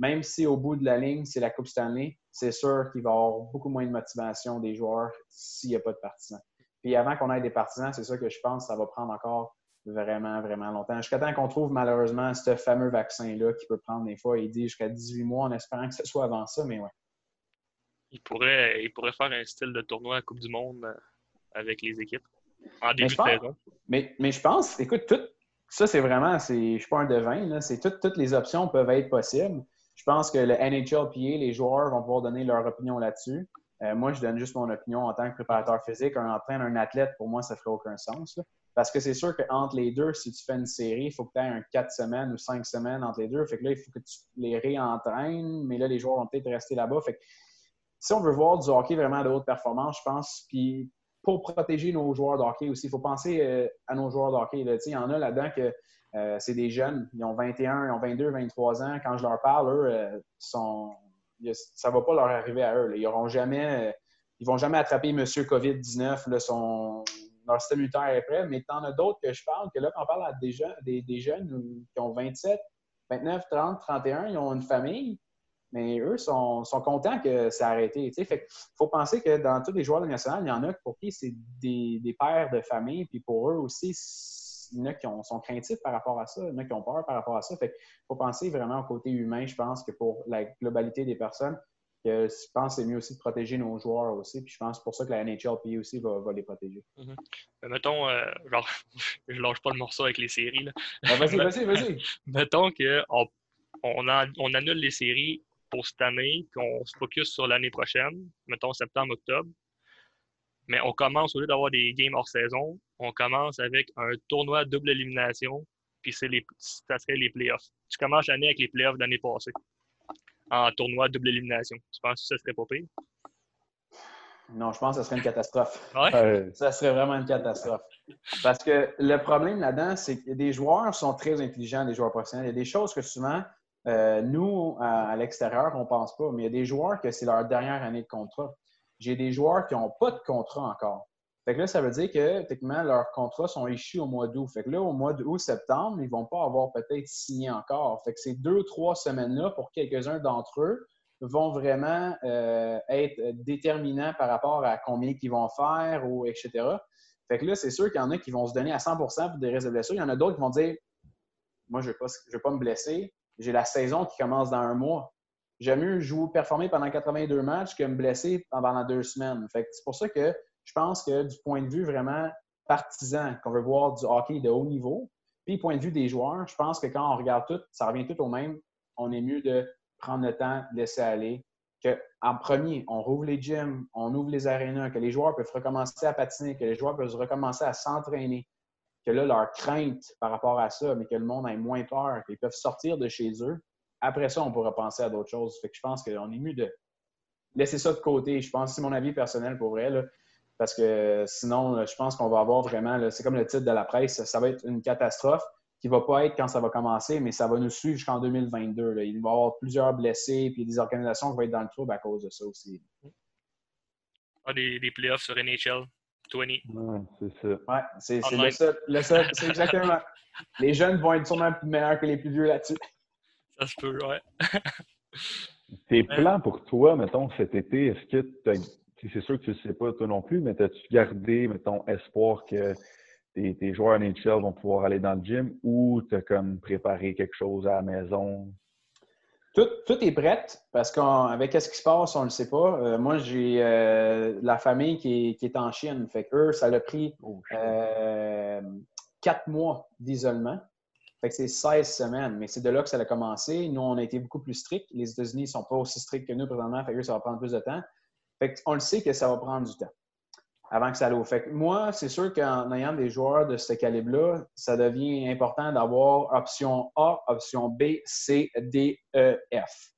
S3: Même si au bout de la ligne, c'est la Coupe Stanley, c'est sûr qu'il va y avoir beaucoup moins de motivation des joueurs s'il n'y a pas de partisans. Puis avant qu'on ait des partisans, c'est ça que je pense, ça va prendre encore vraiment, vraiment longtemps. Jusqu'à temps qu'on trouve malheureusement ce fameux vaccin-là qui peut prendre des fois, il dit jusqu'à 18 mois en espérant que ce soit avant ça, mais ouais.
S2: Il pourrait, il pourrait faire un style de tournoi à Coupe du Monde euh, avec les équipes en début de saison.
S3: Mais, mais, je pense, écoute, tout, ça c'est vraiment, je ne suis pas un devin, c'est toutes les options peuvent être possibles. Je pense que le NHLPA, les joueurs vont pouvoir donner leur opinion là-dessus. Euh, moi, je donne juste mon opinion en tant que préparateur physique. Un entraîneur, un athlète, pour moi, ça ne ferait aucun sens. Parce que c'est sûr qu'entre les deux, si tu fais une série, il faut que tu aies un 4 semaines ou 5 semaines entre les deux. Fait que là, il faut que tu les réentraînes, mais là, les joueurs vont peut-être rester là-bas. Fait que si on veut voir du hockey vraiment de haute performance, je pense, puis pour protéger nos joueurs de aussi, il faut penser euh, à nos joueurs de. Il y en a là-dedans que euh, c'est des jeunes, ils ont 21, ils ont 22, 23 ans. Quand je leur parle, eux, euh, ça ne va pas leur arriver à eux. Ils auront jamais, ils vont jamais attraper M. COVID-19, son, leur système immunitaire est prêt, mais tu en as d'autres que je parle, que là, quand on parle à des, jeunes, des, jeunes qui ont 27, 29, 30, 31, ils ont une famille, mais eux sont, sont contents que c'est arrêté. Il faut penser que dans tous les joueurs de national, il y en a pour qui c'est des, des, pères de famille, puis pour eux aussi, il y en a qui sont craintifs par rapport à ça, il y en a qui ont peur par rapport à ça. Fait faut penser vraiment au côté humain, je pense, que pour la globalité des personnes, Que je pense que c'est mieux aussi de protéger nos joueurs aussi. Puis je pense pour ça que la NHLP aussi va, les protéger.
S2: Mm-hmm. mettons, euh, genre, [LAUGHS] je lâche pas le morceau avec les séries.
S3: Ben, vas-y, vas-y, vas-y. [LAUGHS]
S2: mettons qu'on on, on annule les séries pour cette année, qu'on se focus sur l'année prochaine, mettons septembre, octobre. Mais on commence, au lieu d'avoir des games hors saison, on commence avec un tournoi double élimination, puis c'est les, ça serait les playoffs. Tu commences l'année avec les playoffs de l'année passée, en tournoi double élimination. Tu penses que ça serait pas pire?
S3: Non, je pense que ce serait une catastrophe.
S2: Ouais?
S3: Ça serait vraiment une catastrophe. Parce que le problème là-dedans, c'est que des joueurs sont très intelligents, des joueurs professionnels. Il y a des choses que souvent, euh, nous, à, l'extérieur, on ne pense pas, mais il y a des joueurs que c'est leur dernière année de contrat. J'ai des joueurs qui n'ont pas de contrat encore. Fait que là, ça veut dire que techniquement, leurs contrats sont échus au mois d'août. Fait que là, au mois d'août, septembre, ils ne vont pas avoir peut-être signé encore. Fait que ces deux, trois semaines-là, pour quelques-uns d'entre eux, vont vraiment euh, être déterminants par rapport à combien qu'ils vont faire ou etc. Fait que là, c'est sûr qu'il y en a qui vont se donner à 100% pour des risques de blessure. Il y en a d'autres qui vont dire Moi, je ne vais, pas me blesser j'ai la saison qui commence dans un mois. J'aime mieux jouer, performer pendant 82 matchs que me blesser pendant deux semaines. c'est pour ça que je pense que du point de vue vraiment partisan, qu'on veut voir du hockey de haut niveau, puis point de vue des joueurs, je pense que quand on regarde tout, ça revient tout au même. On est mieux de prendre le temps, de laisser aller, qu'en premier, on rouvre les gyms, on ouvre les arénas, que les joueurs peuvent recommencer à patiner, que les joueurs peuvent recommencer à s'entraîner, que là, leur crainte par rapport à ça, mais que le monde ait moins peur, qu'ils peuvent sortir de chez eux. Après ça, on pourra penser à d'autres choses. Fait que je pense qu'on est mieux de laisser ça de côté. Je pense c'est mon avis personnel pour vrai. parce que sinon, je pense qu'on va avoir vraiment, c'est comme le titre de la presse, ça va être une catastrophe qui ne va pas être quand ça va commencer, mais ça va nous suivre jusqu'en 2022. Il va y avoir plusieurs blessés, puis des organisations qui vont être dans le trouble à cause de ça aussi.
S2: Ah, des, des playoffs sur NHL
S1: 20. c'est ça.
S3: Ouais, c'est le seul. c'est exactement. [LAUGHS] les jeunes vont être sûrement plus meilleurs que les plus vieux là-dessus.
S2: Ça se peut, ouais. [LAUGHS]
S1: Tes plans pour toi, mettons, cet été, est-ce que c'est sûr que tu ne sais pas toi non plus, mais as-tu gardé, mettons, espoir que tes, tes joueurs NHL vont pouvoir aller dans le gym ou tu as comme préparé quelque chose à la maison?
S3: Tout, est prêt parce qu'avec ce qui se passe, on ne le sait pas. Euh, moi, j'ai euh, la famille qui est, en Chine. Fait que eux, ça a pris oh, euh, quatre mois d'isolement. Fait que c'est 16 semaines. Mais c'est de là que ça a commencé. Nous, on a été beaucoup plus stricts. Les États-Unis ne sont pas aussi stricts que nous présentement. Fait que ça va prendre plus de temps. Fait on le sait que ça va prendre du temps avant que ça aille Fait moi, c'est sûr qu'en ayant des joueurs de ce calibre-là, ça devient important d'avoir option A, option B, C, D, E, F.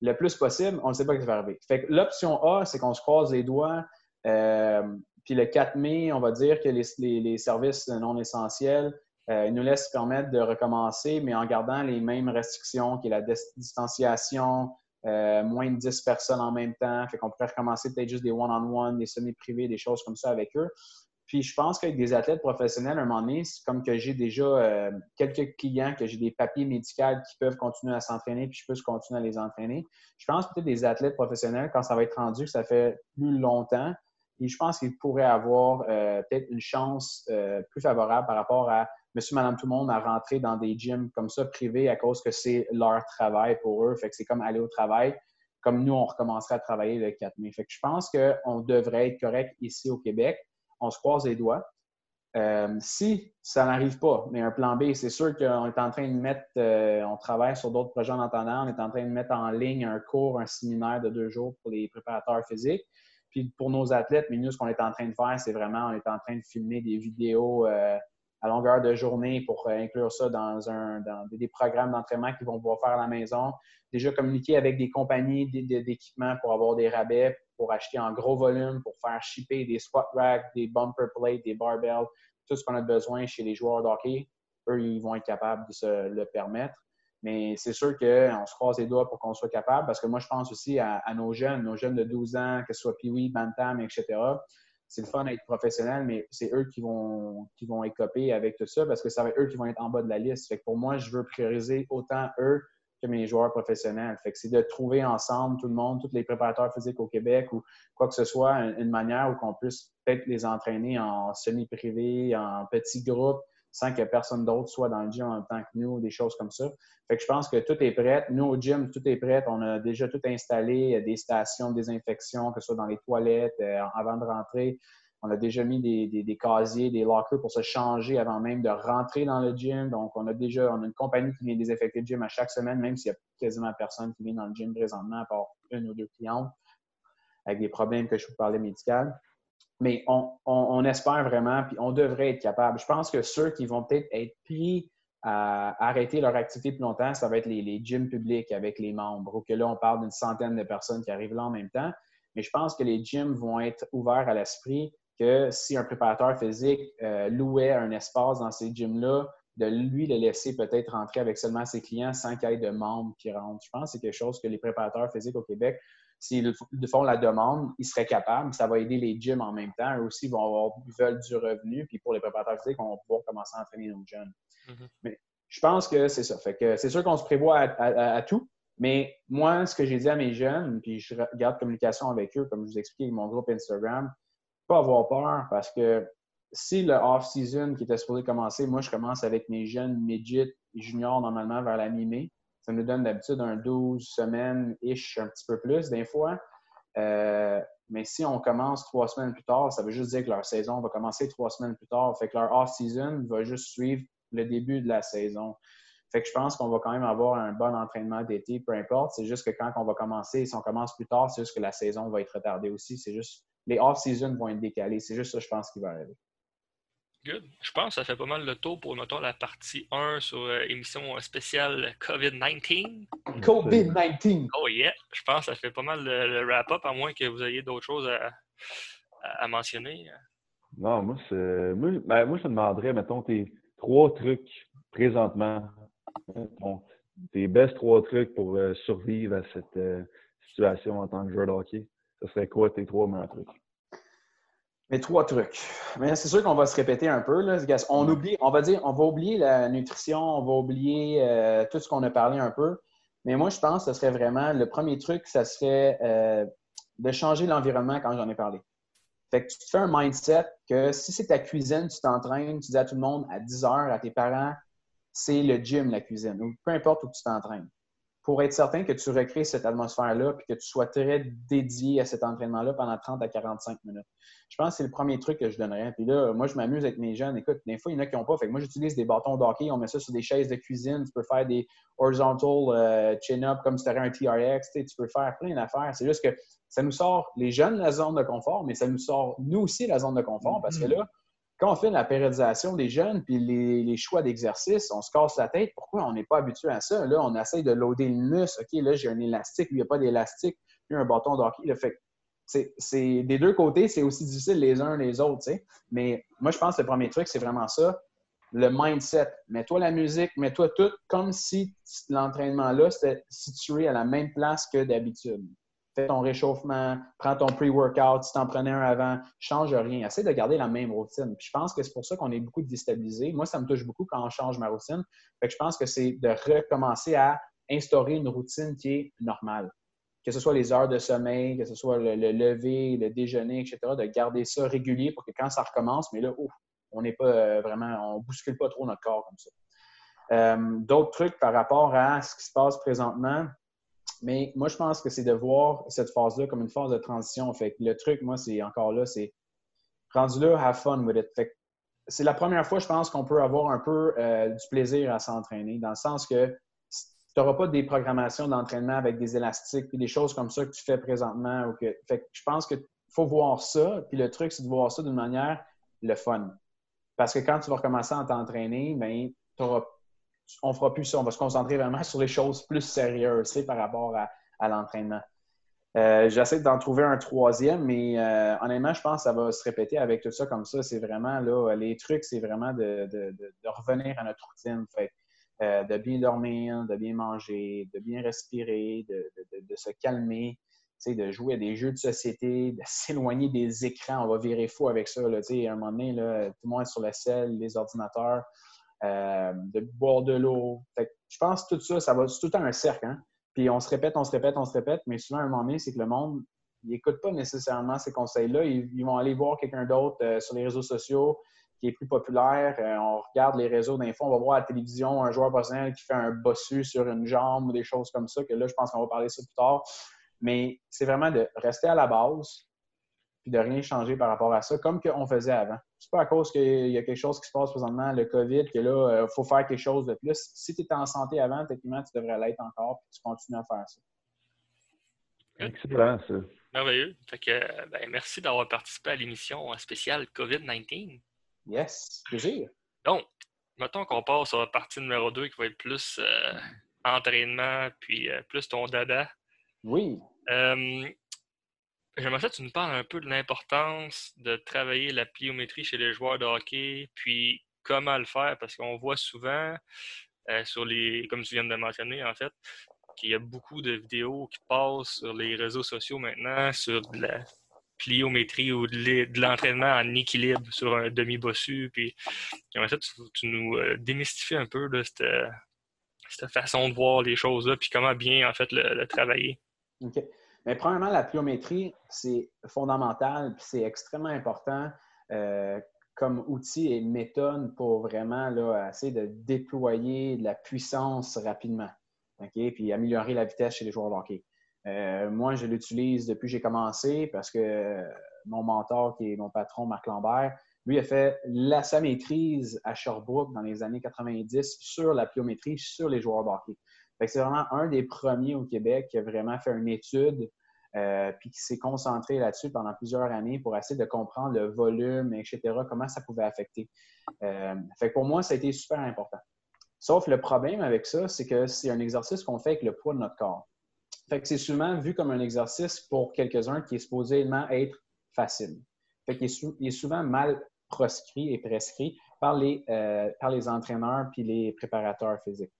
S3: Le plus possible, on ne sait pas ce qui va arriver. Fait que l'option A, c'est qu'on se croise les doigts. Euh, puis le 4 mai, on va dire que les, services non essentiels euh, nous laissent permettre de recommencer, mais en gardant les mêmes restrictions, qui est la distanciation, euh, moins de 10 personnes en même temps. Fait qu'on pourrait recommencer peut-être juste des one-on-one, des semi-privés, des choses comme ça avec eux. Puis je pense qu'avec des athlètes professionnels, à un moment donné, comme que j'ai déjà euh, quelques clients, que j'ai des papiers médicaux qui peuvent continuer à s'entraîner, puis je peux continuer à les entraîner. Je pense peut-être des athlètes professionnels, quand ça va être rendu, que ça fait plus longtemps, et je pense qu'ils pourraient avoir euh, peut-être une chance plus favorable par rapport à monsieur, madame, tout le monde à rentrer dans des gyms comme ça privés à cause que c'est leur travail pour eux. Fait que c'est comme aller au travail. Comme nous, on recommencerait à travailler le 4 mai. Fait que je pense qu'on devrait être correct ici au Québec. On se croise les doigts. Euh, si ça n'arrive pas, mais un plan B, c'est sûr qu'on est en train de mettre, euh, on travaille sur d'autres projets en attendant, on est en train de mettre en ligne un cours, un séminaire de deux jours pour les préparateurs physiques. Puis pour nos athlètes, mais nous, ce qu'on est en train de faire, c'est vraiment, on est en train de filmer des vidéos euh, à longueur de journée pour euh, inclure ça dans, un, des programmes d'entraînement qu'ils vont pouvoir faire à la maison. Déjà communiquer avec des compagnies d'équipements pour avoir des rabais, pour acheter en gros volume, pour faire shipper des squat racks, des bumper plates, des barbells, tout ce qu'on a besoin chez les joueurs de hockey. Eux, ils vont être capables de se le permettre. Mais c'est sûr qu'on se croise les doigts pour qu'on soit capable, parce que moi, je pense aussi à, nos jeunes, nos jeunes de 12 ans, que ce soit Pee-Wee, Bantam, etc c'est le fun d'être professionnel, mais c'est eux qui vont, qui vont écoper avec tout ça parce que ça va être eux qui vont être en bas de la liste. Fait que pour moi, je veux prioriser autant eux que mes joueurs professionnels. Fait que c'est de trouver ensemble tout le monde, tous les préparateurs physiques au Québec ou quoi que ce soit, une, manière où qu'on puisse peut-être les entraîner en semi-privé, en petits groupes, sans que personne d'autre soit dans le gym en même temps que nous, des choses comme ça. Fait que je pense que tout est prêt. Nous, au gym, tout est prêt. On a déjà tout installé, des stations de désinfection, que ce soit dans les toilettes, euh, avant de rentrer. On a déjà mis des, casiers, des lockers pour se changer avant même de rentrer dans le gym. Donc, on a déjà on a une compagnie qui vient désinfecter le gym à chaque semaine, même s'il y a quasiment personne qui vient dans le gym présentement, à part une ou deux clientes avec des problèmes que je vous parlais médicaux. Mais on, espère vraiment, puis on devrait être capable. Je pense que ceux qui vont peut-être être pris à arrêter leur activité plus longtemps, ça va être les, gyms publics avec les membres, ou que là, on parle d'une centaine de personnes qui arrivent là en même temps. Mais je pense que les gyms vont être ouverts à l'esprit que si un préparateur physique euh, louait un espace dans ces gyms-là, de lui le laisser peut-être rentrer avec seulement ses clients sans qu'il y ait de membres qui rentrent. Je pense que c'est quelque chose que les préparateurs physiques au Québec, s'ils font la demande, ils seraient capables. Ça va aider les gyms en même temps. Eux aussi vont avoir, veulent du revenu. Puis pour les préparateurs physiques, on va pouvoir commencer à entraîner nos jeunes. Mm-hmm. Mais je pense que c'est ça. Fait que c'est sûr qu'on se prévoit à, tout. Mais moi, ce que j'ai dit à mes jeunes, puis je garde communication avec eux, comme je vous expliquais avec mon groupe Instagram, pas avoir peur parce que si le off-season qui était supposé commencer, moi, je commence avec mes jeunes midget et juniors normalement vers la mi-mai. Ça nous donne d'habitude un 12 semaines-ish, un petit peu plus des fois. Euh, mais si on commence trois semaines plus tard, ça veut juste dire que leur saison va commencer trois semaines plus tard. Fait que leur off-season va juste suivre le début de la saison. Fait que je pense qu'on va quand même avoir un bon entraînement d'été, peu importe. C'est juste que quand on va commencer, si on commence plus tard, c'est juste que la saison va être retardée aussi. C'est juste les off-season vont être décalés. C'est juste ça, je pense, qui va arriver.
S2: Good. Je pense que ça fait pas mal le tour pour, notre la partie 1 sur euh, émission spéciale COVID-19.
S3: COVID-19!
S2: Oh yeah! Je pense que ça fait pas mal le, wrap-up, à moins que vous ayez d'autres choses à, mentionner.
S1: Non, moi, c'est. Moi, ben, moi, je te demanderais, mettons, tes trois trucs présentement. tes best trois trucs pour euh, survivre à cette euh, situation en tant que joueur de hockey. Ce serait quoi tes trois meilleurs trucs?
S3: Mes trois trucs. Mais c'est sûr qu'on va se répéter un peu. Là. On oublie, on va dire, on va oublier la nutrition, on va oublier euh, tout ce qu'on a parlé un peu. Mais moi, je pense que ce serait vraiment le premier truc, ça serait euh, de changer l'environnement quand j'en ai parlé. Fait que tu te fais un mindset que si c'est ta cuisine, tu t'entraînes, tu dis à tout le monde à 10 heures, à tes parents, c'est le gym, la cuisine, ou peu importe où tu t'entraînes pour être certain que tu recrées cette atmosphère-là puis que tu sois très dédié à cet entraînement-là pendant 30 à 45 minutes. Je pense que c'est le premier truc que je donnerais. Puis là, moi, je m'amuse avec mes jeunes. Écoute, des fois, il y en a qui n'ont pas. Fait que moi, j'utilise des bâtons d'hockey. On met ça sur des chaises de cuisine. Tu peux faire des horizontal euh, chin-up comme si tu un TRX. Tu peux faire plein d'affaires. C'est juste que ça nous sort les jeunes de la zone de confort, mais ça nous sort nous aussi la zone de confort parce que mm-hmm. là, quand on fait la périodisation des jeunes puis les, choix d'exercice, on se casse la tête. Pourquoi on n'est pas habitué à ça? Là, on essaye de loader le muscle. OK, là, j'ai un élastique, il n'y a pas d'élastique, lui, un bâton d'hockey. Le fait c'est des deux côtés, c'est aussi difficile les uns les autres. Mais moi, je pense que le premier truc, c'est vraiment ça. Le mindset. Mets-toi la musique, mets-toi tout comme si l'entraînement-là, c'était situé à la même place que d'habitude fais ton réchauffement, prends ton pre-workout, si tu en prenais un avant, change rien. Essaie de garder la même routine. Je pense que c'est pour ça qu'on est beaucoup déstabilisé. Moi, ça me touche beaucoup quand on change ma routine. Je pense que c'est de recommencer à instaurer une routine qui est normale. Que ce soit les heures de sommeil, que ce soit le, lever, le déjeuner, etc., de garder ça régulier pour que quand ça recommence, mais là, on n'est pas euh, vraiment, on bouscule pas trop notre corps comme ça. Euh, d'autres trucs par rapport à ce qui se passe présentement, mais moi, je pense que c'est de voir cette phase-là comme une phase de transition. Fait le truc, moi, c'est encore là, c'est rendu là, have fun with it. c'est la première fois, je pense, qu'on peut avoir un peu euh, du plaisir à s'entraîner, dans le sens que tu n'auras pas des programmations d'entraînement avec des élastiques et des choses comme ça que tu fais présentement. Ou que, fait je pense qu'il faut voir ça. Puis le truc, c'est de voir ça d'une manière le fun. Parce que quand tu vas recommencer à t'entraîner, ben, tu auras on fera plus ça. On va se concentrer vraiment sur les choses plus sérieuses par rapport à, l'entraînement. Euh, j'essaie d'en trouver un troisième, mais euh, honnêtement, je pense que ça va se répéter avec tout ça comme ça. C'est vraiment là, les trucs, c'est vraiment de, revenir à notre routine. Euh, de bien dormir, de bien manger, de bien respirer, de, se calmer, de jouer à des jeux de société, de [LAUGHS] s'éloigner des écrans. On va virer fou avec ça. Là, à un moment donné, là, tout le monde est sur la selle, les ordinateurs. Euh, de boire de l'eau. Je pense que tout ça, ça va, tout le un cercle. Hein. Puis on se répète, on se répète, on se répète, mais souvent, à un moment donné, c'est que le monde, n'écoute pas nécessairement ces conseils-là. Ils, vont aller voir quelqu'un d'autre euh, sur les réseaux sociaux, qui est plus populaire. Euh, on regarde les réseaux d'infos, on va voir à la télévision un joueur professionnel qui fait un bossu sur une jambe ou des choses comme ça, que là, je pense qu'on va parler de ça plus tard. Mais c'est vraiment de rester à la base puis de rien changer par rapport à ça, comme qu'on faisait avant. C'est pas à cause qu'il y a quelque chose qui se passe présentement, le COVID, que là, il euh, faut faire quelque chose de plus. Si tu étais en santé avant, techniquement, tu devrais l'être encore, puis tu continues à faire ça.
S1: Excellent, ça.
S2: Merveilleux. Fait que, ben, merci d'avoir participé à l'émission spéciale COVID-19.
S3: Yes, plaisir.
S2: Donc, mettons qu'on passe à la partie numéro 2 qui va être plus euh, entraînement, puis euh, plus ton dada.
S3: Oui.
S2: Euh, j'aimerais que tu nous parles un peu de l'importance de travailler la pliométrie chez les joueurs de hockey, puis comment le faire, parce qu'on voit souvent sur les, comme tu viens de mentionner, en fait, qu'il y a beaucoup de vidéos qui passent sur les réseaux sociaux maintenant sur de la pliométrie ou de l'entraînement en équilibre sur un demi-bossu. Puis, en fait, tu, nous euh, démystifies un peu cette, cette, façon de voir les choses-là, puis comment bien, en fait, le, travailler.
S3: Mais premièrement, la pliométrie, c'est fondamental, puis c'est extrêmement important euh, comme outil et méthode pour vraiment essayer de déployer de la puissance rapidement. OK? Puis améliorer la vitesse chez les joueurs de hockey. Euh, moi, je l'utilise depuis que j'ai commencé parce que euh, mon mentor, qui est mon patron, Marc Lambert, lui a fait la, sa maîtrise à Sherbrooke dans les années 90 sur la pliométrie, sur les joueurs de hockey. C'est vraiment un des premiers au Québec qui a vraiment fait une étude euh, puis qui s'est concentré là-dessus pendant plusieurs années pour essayer de comprendre le volume, etc., comment ça pouvait affecter. fait pour moi, ça a été super important. Sauf le problème avec ça, c'est que c'est un exercice qu'on fait avec le poids de notre corps. Fait que c'est souvent vu comme un exercice pour quelques-uns qui est supposément être facile. Qu'il est, souvent mal proscrit et prescrit par les, euh, par les entraîneurs puis les préparateurs physiques.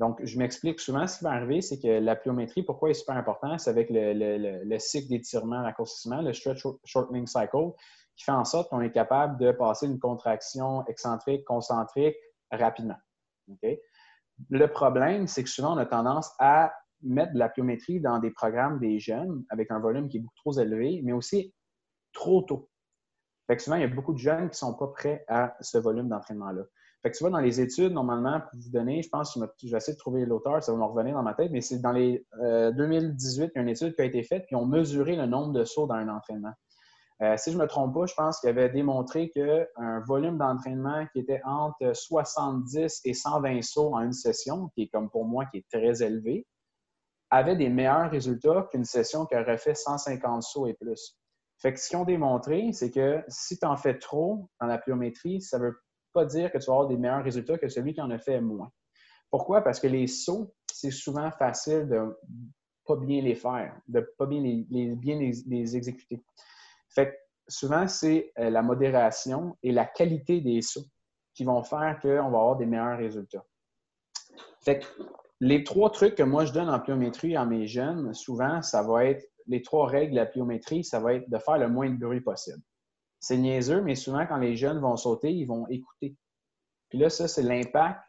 S3: Donc, je m'explique souvent, ce qui va arriver, c'est que la pliométrie, pourquoi est super important, c'est avec le, cycle d'étirement, raccourcissement, le stretch shortening cycle, qui fait en sorte qu'on est capable de passer une contraction excentrique, concentrique rapidement. Le problème, c'est que souvent, on a tendance à mettre de la pliométrie dans des programmes des jeunes avec un volume qui est beaucoup trop élevé, mais aussi trop tôt. Fait que souvent, il y a beaucoup de jeunes qui ne sont pas prêts à ce volume d'entraînement-là. Fait que tu vois, dans les études, normalement, pour vous donner, je pense, je vais essayer de trouver l'auteur, ça va me revenir dans ma tête, mais c'est dans les 2018, euh, il y a une étude qui a été faite, puis on mesuré le nombre de sauts dans un entraînement. Euh, si je ne me trompe pas, je pense qu'il avait démontré qu'un volume d'entraînement qui était entre 70 et 120 sauts en une session, qui est comme pour moi, qui est très élevé, avait des meilleurs résultats qu'une session qui aurait fait 150 sauts et plus. Fait que ce qu'ils ont démontré, c'est que si tu en fais trop dans la pliométrie, ça veut pas dire que tu vas avoir des meilleurs résultats que celui qui en a fait moins. Pourquoi? Parce que les sauts, c'est souvent facile de pas bien les faire, de pas bien les, bien les, exécuter. Fait que souvent, c'est euh, la modération et la qualité des sauts qui vont faire qu'on va avoir des meilleurs résultats. Fait que les trois trucs que moi je donne en pliométrie à mes jeunes, souvent, ça va être les trois règles de la pliométrie, ça va être de faire le moins de bruit possible. C'est niaiseux, mais souvent, quand les jeunes vont sauter, ils vont écouter. Puis là, ça, c'est l'impact.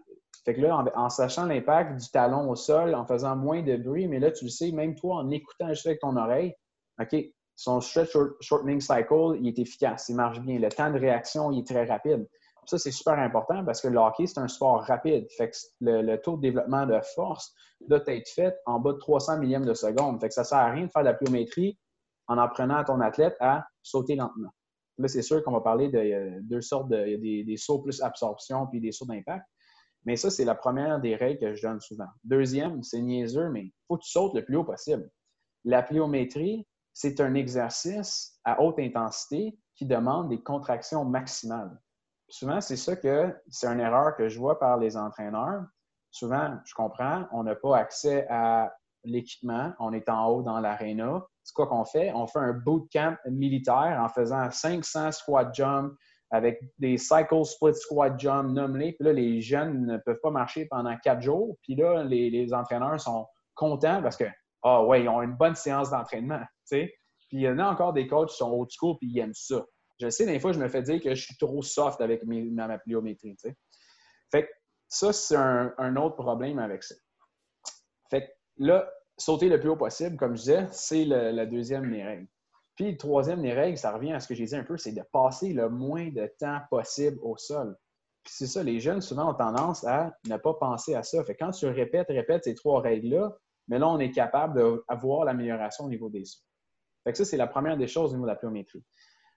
S3: Fait que là, en, sachant l'impact du talon au sol, en faisant moins de bruit, mais là, tu le sais, même toi, en écoutant juste avec ton oreille, OK, son stretch shortening cycle, il est efficace, il marche bien. Le temps de réaction, il est très rapide. Ça, c'est super important parce que le hockey, c'est un sport rapide. Fait que le, taux de développement de force doit être fait en bas de 300 millièmes de seconde. Fait que ça sert à rien de faire de la pliométrie en apprenant à ton athlète à sauter lentement. Là, c'est sûr qu'on va parler de deux sortes de. Sauts plus absorption puis des sauts d'impact. Mais ça, c'est la première des règles que je donne souvent. Deuxième, c'est niaiseux, mais il faut que tu sautes le plus haut possible. La pliométrie, c'est un exercice à haute intensité qui demande des contractions maximales. Souvent, c'est ça que c'est une erreur que je vois par les entraîneurs. Souvent, je comprends, on n'a pas accès à l'équipement, on est en haut dans l'aréna. C'est quoi qu'on fait? On fait un bootcamp militaire en faisant 500 squat jump avec des cycle split squat jump, nommés. Puis là, les jeunes ne peuvent pas marcher pendant quatre jours. Puis là, les, les entraîneurs sont contents parce que ah ouais, ils ont une bonne séance d'entraînement. Puis il y en a encore des coachs qui sont old school puis ils aiment ça. Je sais, des fois, je me fais dire que je suis trop soft avec ma pliométrie. Fait que ça, c'est un, autre problème avec ça. Fait que là, sauter le plus haut possible, comme je disais, c'est la deuxième des règles. Puis le troisième des règles, ça revient à ce que j'ai dit un peu, c'est de passer le moins de temps possible au sol. Puis c'est ça, les jeunes souvent ont tendance à ne pas penser à ça. Fait quand tu répètes, répètes ces trois règles-là, mais là, on est capable d'avoir l'amélioration au niveau des sauts. Fait que ça, c'est la première des choses au niveau de la pliométrie.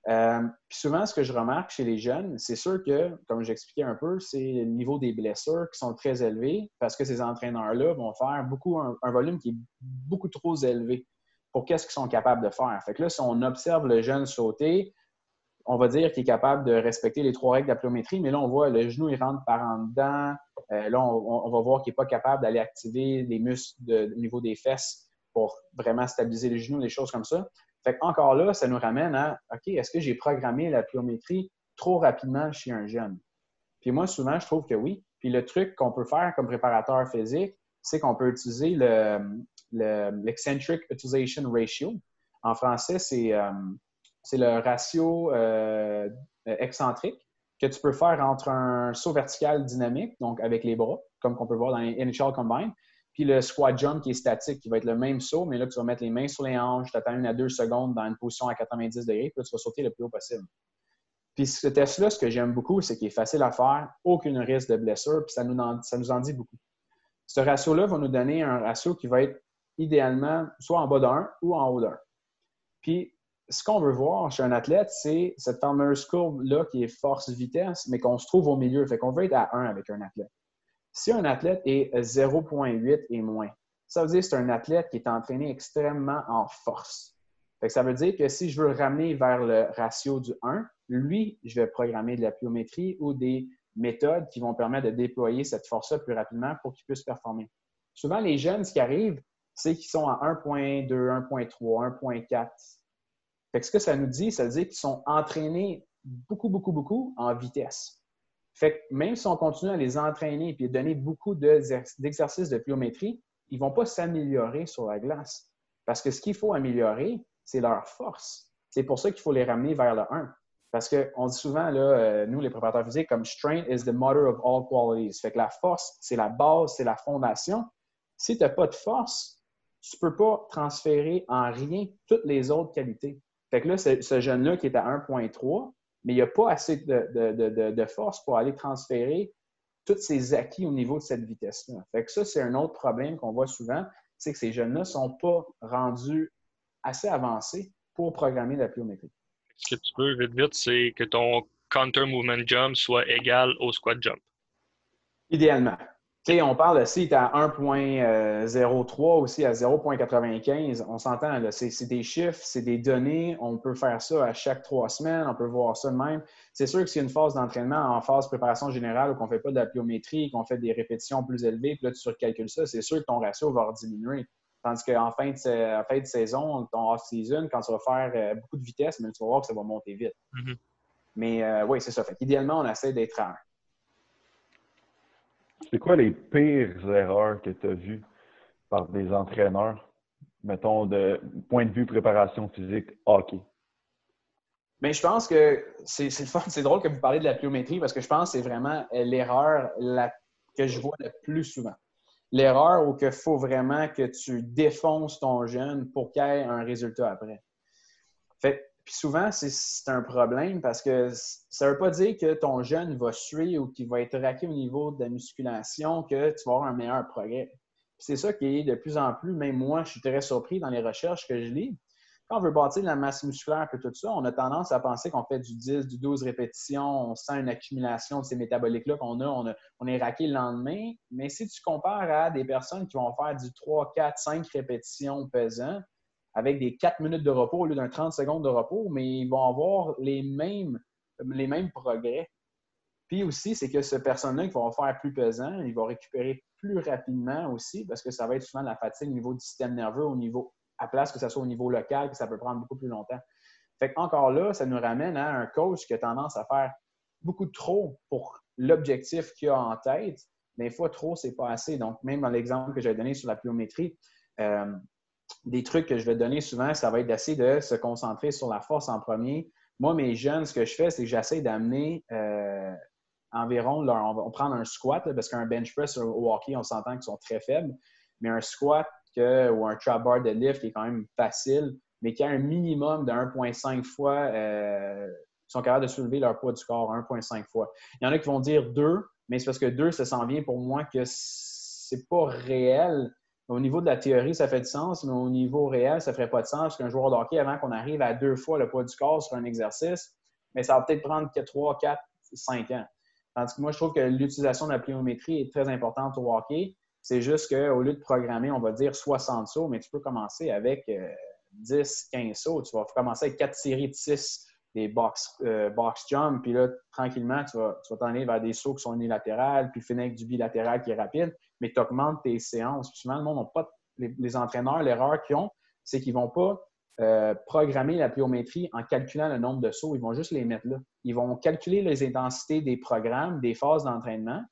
S3: Euh, puis souvent, ce que je remarque chez les jeunes, c'est sûr que, comme j'expliquais un peu, c'est le niveau des blessures qui sont très élevés parce que ces entraîneurs-là vont faire beaucoup un, volume qui est beaucoup trop élevé pour qu'est-ce qu'ils sont capables de faire. Fait que là, si on observe le jeune sauter, on va dire qu'il est capable de respecter les trois règles de la pliométrie, mais là, on voit le genou, il rentre par en dedans. Euh, là, on, va voir qu'il n'est pas capable d'aller activer les muscles au niveau des fesses pour vraiment stabiliser les genoux, des choses comme ça. Fait encore là, ça nous ramène à OK, est-ce que j'ai programmé la pliométrie trop rapidement chez un jeune? Puis moi, souvent, je trouve que oui. Puis le truc qu'on peut faire comme préparateur physique, c'est qu'on peut utiliser l'eccentric utilisation ratio. En français, c'est euh, le ratio euh, excentrique que tu peux faire entre un saut vertical dynamique, donc avec les bras, comme qu'on peut voir dans les Initial Combine, puis le squat jump qui est statique, qui va être le même saut, mais là, tu vas mettre les mains sur les hanches, tu attends une à deux secondes dans une position à 90 degrés, puis là, tu vas sauter le plus haut possible. Puis ce test-là, ce que j'aime beaucoup, c'est qu'il est facile à faire, aucun risque de blessure, puis ça nous en, ça nous en dit beaucoup. Ce ratio-là va nous donner un ratio qui va être idéalement soit en bas d'un ou en haut d'un. Puis ce qu'on veut voir chez un athlète, c'est cette fameuse courbe-là qui est force-vitesse, mais qu'on se trouve au milieu. Fait qu'on veut être à 1 avec un athlète. Si un athlète est 0,8 et moins, ça veut dire que c'est un athlète qui est entraîné extrêmement en force. ça veut dire que si je veux ramener vers le ratio du 1, lui, je vais programmer de la pliométrie ou des méthodes qui vont permettre de déployer cette force-là plus rapidement pour qu'il puisse performer. Souvent, les jeunes, ce qui arrive, c'est qu'ils sont à 1.2, 1.3, 1.4. Ce que ça nous dit, ça veut dire qu'ils sont entraînés beaucoup, beaucoup, beaucoup en vitesse. Fait que même si on continue à les entraîner et donner beaucoup d'exercices de pliométrie, ils ne vont pas s'améliorer sur la glace. Parce que ce qu'il faut améliorer, c'est leur force. C'est pour ça qu'il faut les ramener vers le 1. Parce qu'on dit souvent, là, euh, nous, les préparateurs physiques, comme strength is the mother of all qualities. Fait que la force, c'est la base, c'est la fondation. Si tu n'as pas de force, tu ne peux pas transférer en rien toutes les autres qualités. Fait que là, ce jeune-là qui est à 1.3, mais il n'y a pas assez de, force pour aller transférer tous ces acquis au niveau de cette vitesse-là. Fait que ça, c'est un autre problème qu'on voit souvent, c'est que ces jeunes-là ne sont pas rendus assez avancés pour programmer la pliométrie.
S2: Ce que tu veux, vite, vite, c'est que ton counter movement jump soit égal au squat jump.
S3: Idéalement on parle, si tu à 1.03 aussi à 0.95, on s'entend, c'est des chiffres, c'est des données, on peut faire ça à chaque trois semaines, on peut voir ça de même. C'est sûr que s'il y a une phase d'entraînement en phase préparation générale où on ne fait pas de la pliométrie, qu'on fait des répétitions plus élevées, puis là, tu surcalcules ça, c'est sûr que ton ratio va diminuer. Tandis qu'en fin, de, fin de saison, ton off-season, quand tu vas faire euh, beaucoup de vitesse, mais tu vas voir que ça va monter vite. Mm-hmm. Mais euh, oui, c'est ça. Fait idéalement, on essaie d'être à 1.
S1: C'est quoi les pires erreurs que tu as vues par des entraîneurs, mettons, de point de vue préparation physique hockey?
S3: Mais je pense que c'est c'est drôle que vous parlez de la pliométrie parce que je pense que c'est vraiment l'erreur que je vois le plus souvent. L'erreur où il faut vraiment que tu défonces ton jeune pour qu'il ait un résultat après. Fait puis souvent, c'est un problème parce que ça ne veut pas dire que ton jeune va suer ou qu'il va être raqué au niveau de la musculation, que tu vas avoir un meilleur progrès. C'est ça qui est de plus en plus, même moi, je suis très surpris dans les recherches que je lis. Quand on veut bâtir de la masse musculaire et tout ça, on a tendance à penser qu'on fait du 10, du 12 répétitions, on sent une accumulation de ces métaboliques-là qu'on a on, a, on est raqué le lendemain. Mais si tu compares à des personnes qui vont faire du 3, 4, 5 répétitions pesant, avec des 4 minutes de repos au lieu d'un 30 secondes de repos, mais ils vont avoir les mêmes, les mêmes progrès. Puis aussi, c'est que ce personne-là qui va faire plus pesant, il va récupérer plus rapidement aussi, parce que ça va être souvent la fatigue au niveau du système nerveux, au niveau, à place que ce soit au niveau local, que ça peut prendre beaucoup plus longtemps. Fait encore là, ça nous ramène à un coach qui a tendance à faire beaucoup trop pour l'objectif qu'il a en tête, une fois trop, c'est pas assez. Donc, même dans l'exemple que j'ai donné sur la pliométrie, euh, des trucs que je vais donner souvent, ça va être d'essayer de se concentrer sur la force en premier. Moi, mes jeunes, ce que je fais, c'est que j'essaie d'amener euh, environ, on va prendre un squat, parce qu'un bench press au hockey, on s'entend qu'ils sont très faibles, mais un squat ou un trap bar de lift qui est quand même facile, mais qui a un minimum de 1,5 fois, euh, sont capables de soulever leur poids du corps 1,5 fois. Il y en a qui vont dire 2, mais c'est parce que 2, ça sent bien pour moi que c'est pas réel. Au niveau de la théorie, ça fait du sens, mais au niveau réel, ça ne ferait pas de sens. qu'un joueur de hockey, avant qu'on arrive à deux fois le poids du corps sur un exercice, mais ça va peut-être prendre 3, 4, 5 ans. Tandis que moi, je trouve que l'utilisation de la pliométrie est très importante au hockey. C'est juste qu'au lieu de programmer, on va dire 60 sauts, mais tu peux commencer avec 10, euh, 15 sauts. Tu vas commencer avec 4 séries de 6 des box, euh, box jump, puis là, tranquillement, tu vas t'en aller vers des sauts qui sont unilatérales, puis finir avec du bilatéral qui est rapide, mais tu augmentes tes séances. Souvent, le pas, les, entraîneurs, l'erreur qu'ils ont, c'est qu'ils ne vont pas euh, programmer la pliométrie en calculant le nombre de sauts, ils vont juste les mettre là. Ils vont calculer les intensités des programmes, des phases d'entraînement,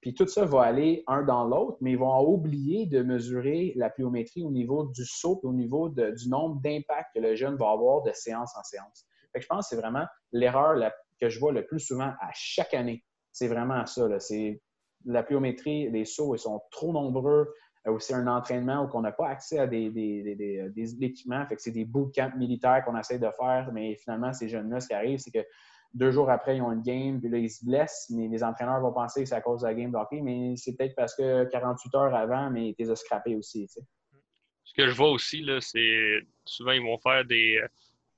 S3: puis tout ça va aller un dans l'autre, mais ils vont oublier de mesurer la pliométrie au niveau du saut et au niveau du nombre d'impacts que le jeune va avoir de séance en séance je pense que c'est vraiment l'erreur que je vois le plus souvent à chaque année. C'est vraiment ça. C'est la pliométrie, les sauts, ils sont trop nombreux. Euh, c'est un entraînement où on n'a pas accès à des, équipements. Fait que c'est des bootcamps militaires qu'on essaie de faire, mais finalement, ces jeunes-là, ce qui arrive, c'est que deux jours après, ils ont une game, puis là, ils se blessent, mais les entraîneurs vont penser que c'est à cause de la game de hockey, mais c'est peut-être parce que 48 heures avant, mais ils les scrappés aussi.
S2: Ce que je vois aussi, c'est souvent, ils vont faire des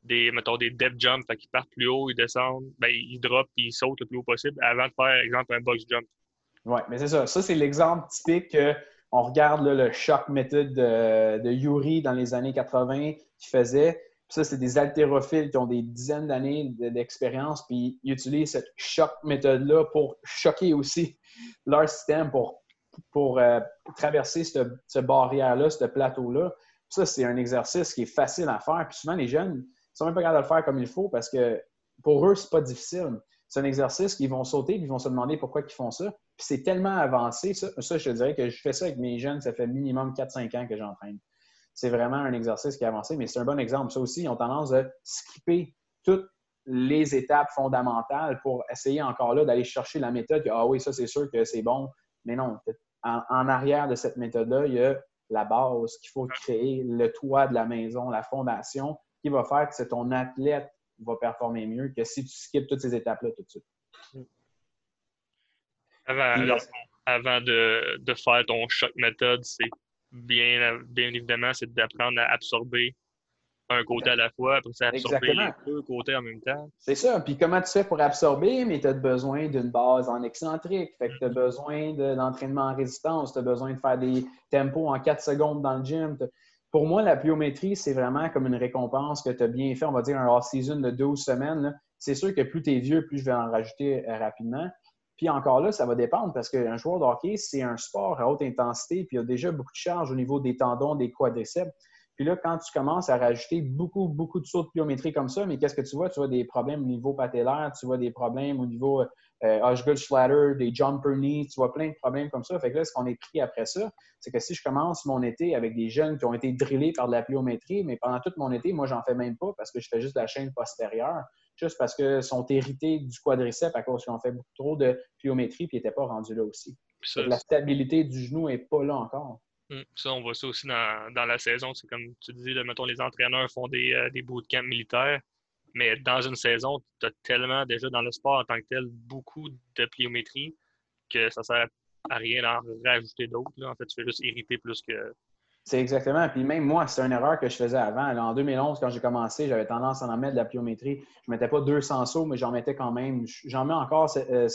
S2: des, mettons, des depth jumps, fait partent plus haut, ils descendent, ben, ils droppent puis ils sautent le plus haut possible avant de faire, exemple, un box jump.
S3: Oui, mais c'est ça. Ça, c'est l'exemple typique on regarde le shock méthode de, Yuri dans les années 80 qui faisait. ça, c'est des haltérophiles qui ont des dizaines d'années d'expérience, puis ils utilisent cette shock méthode-là pour choquer aussi [LAUGHS] leur système, pour, pour euh, traverser cette, barrière-là, ce plateau-là. Ça, c'est un exercice qui est facile à faire. Puis souvent, les jeunes, ils sont même pas capables de le faire comme il faut parce que pour eux, c'est pas difficile. C'est un exercice qu'ils vont sauter et ils vont se demander pourquoi ils font ça. C'est tellement avancé. Ça, je dirais que je fais ça avec mes jeunes, ça fait minimum 4-5 ans que j'entraîne. C'est vraiment un exercice qui est avancé, mais c'est un bon exemple. Ça aussi, ils ont tendance à skipper toutes les étapes fondamentales pour essayer encore là d'aller chercher la méthode. ah oui, ça c'est sûr que c'est bon. Mais non, en, arrière de cette méthode-là, il y a la base qu'il faut créer, le toit de la maison, la fondation qui va faire que ton athlète va performer mieux que si tu skips toutes ces étapes-là tout de suite.
S2: Avant, de, faire ton choc méthode, c'est bien, bien évidemment, c'est d'apprendre à absorber un côté à la fois, après ça, absorber les deux côtés en même temps.
S3: C'est ça. Puis comment tu fais pour absorber? Mais tu as besoin d'une base en excentrique. Fait que tu as besoin d'entraînement en résistance. Tu as besoin de faire des tempos en 4 secondes dans le gym pour moi, la pliométrie, c'est vraiment comme une récompense que tu as bien fait. On va dire un off-season de 12 semaines. C'est sûr que plus tu es vieux, plus je vais en rajouter euh, rapidement. Puis encore là, ça va dépendre parce qu'un joueur de hockey, c'est un sport à haute intensité, puis il y a déjà beaucoup de charges au niveau des tendons, des quadriceps. Puis là, quand tu commences à rajouter beaucoup, beaucoup de sauts de pliométrie comme ça, mais qu'est-ce que tu vois? Tu vois des problèmes au niveau patellaire, tu vois des problèmes au niveau euh, Schlatter, des jumper knees, tu vois plein de problèmes comme ça. Fait que là, ce qu'on est pris après ça, c'est que si je commence mon été avec des jeunes qui ont été drillés par de la pliométrie, mais pendant tout mon été, moi, j'en fais même pas parce que je fais juste la chaîne postérieure, juste parce que sont hérités du quadriceps à cause qu'ils ont fait beaucoup trop de pliométrie et n'étaient pas rendus là aussi. la stabilité du genou n'est pas là encore.
S2: Hum, ça, on voit ça aussi dans, la saison. C'est comme tu dis, mettons, les entraîneurs font des, euh, des bootcamps militaires. Mais dans une saison, tu as tellement déjà dans le sport en tant que tel beaucoup de pliométrie que ça sert à rien d'en rajouter d'autres. En fait, tu fais juste irriter plus que.
S3: C'est exactement. Puis même moi, c'est une erreur que je faisais avant. en 2011, quand j'ai commencé, j'avais tendance à en mettre de la pliométrie. Je ne mettais pas 200 sauts, mais j'en mettais quand même. J'en mets encore, euh,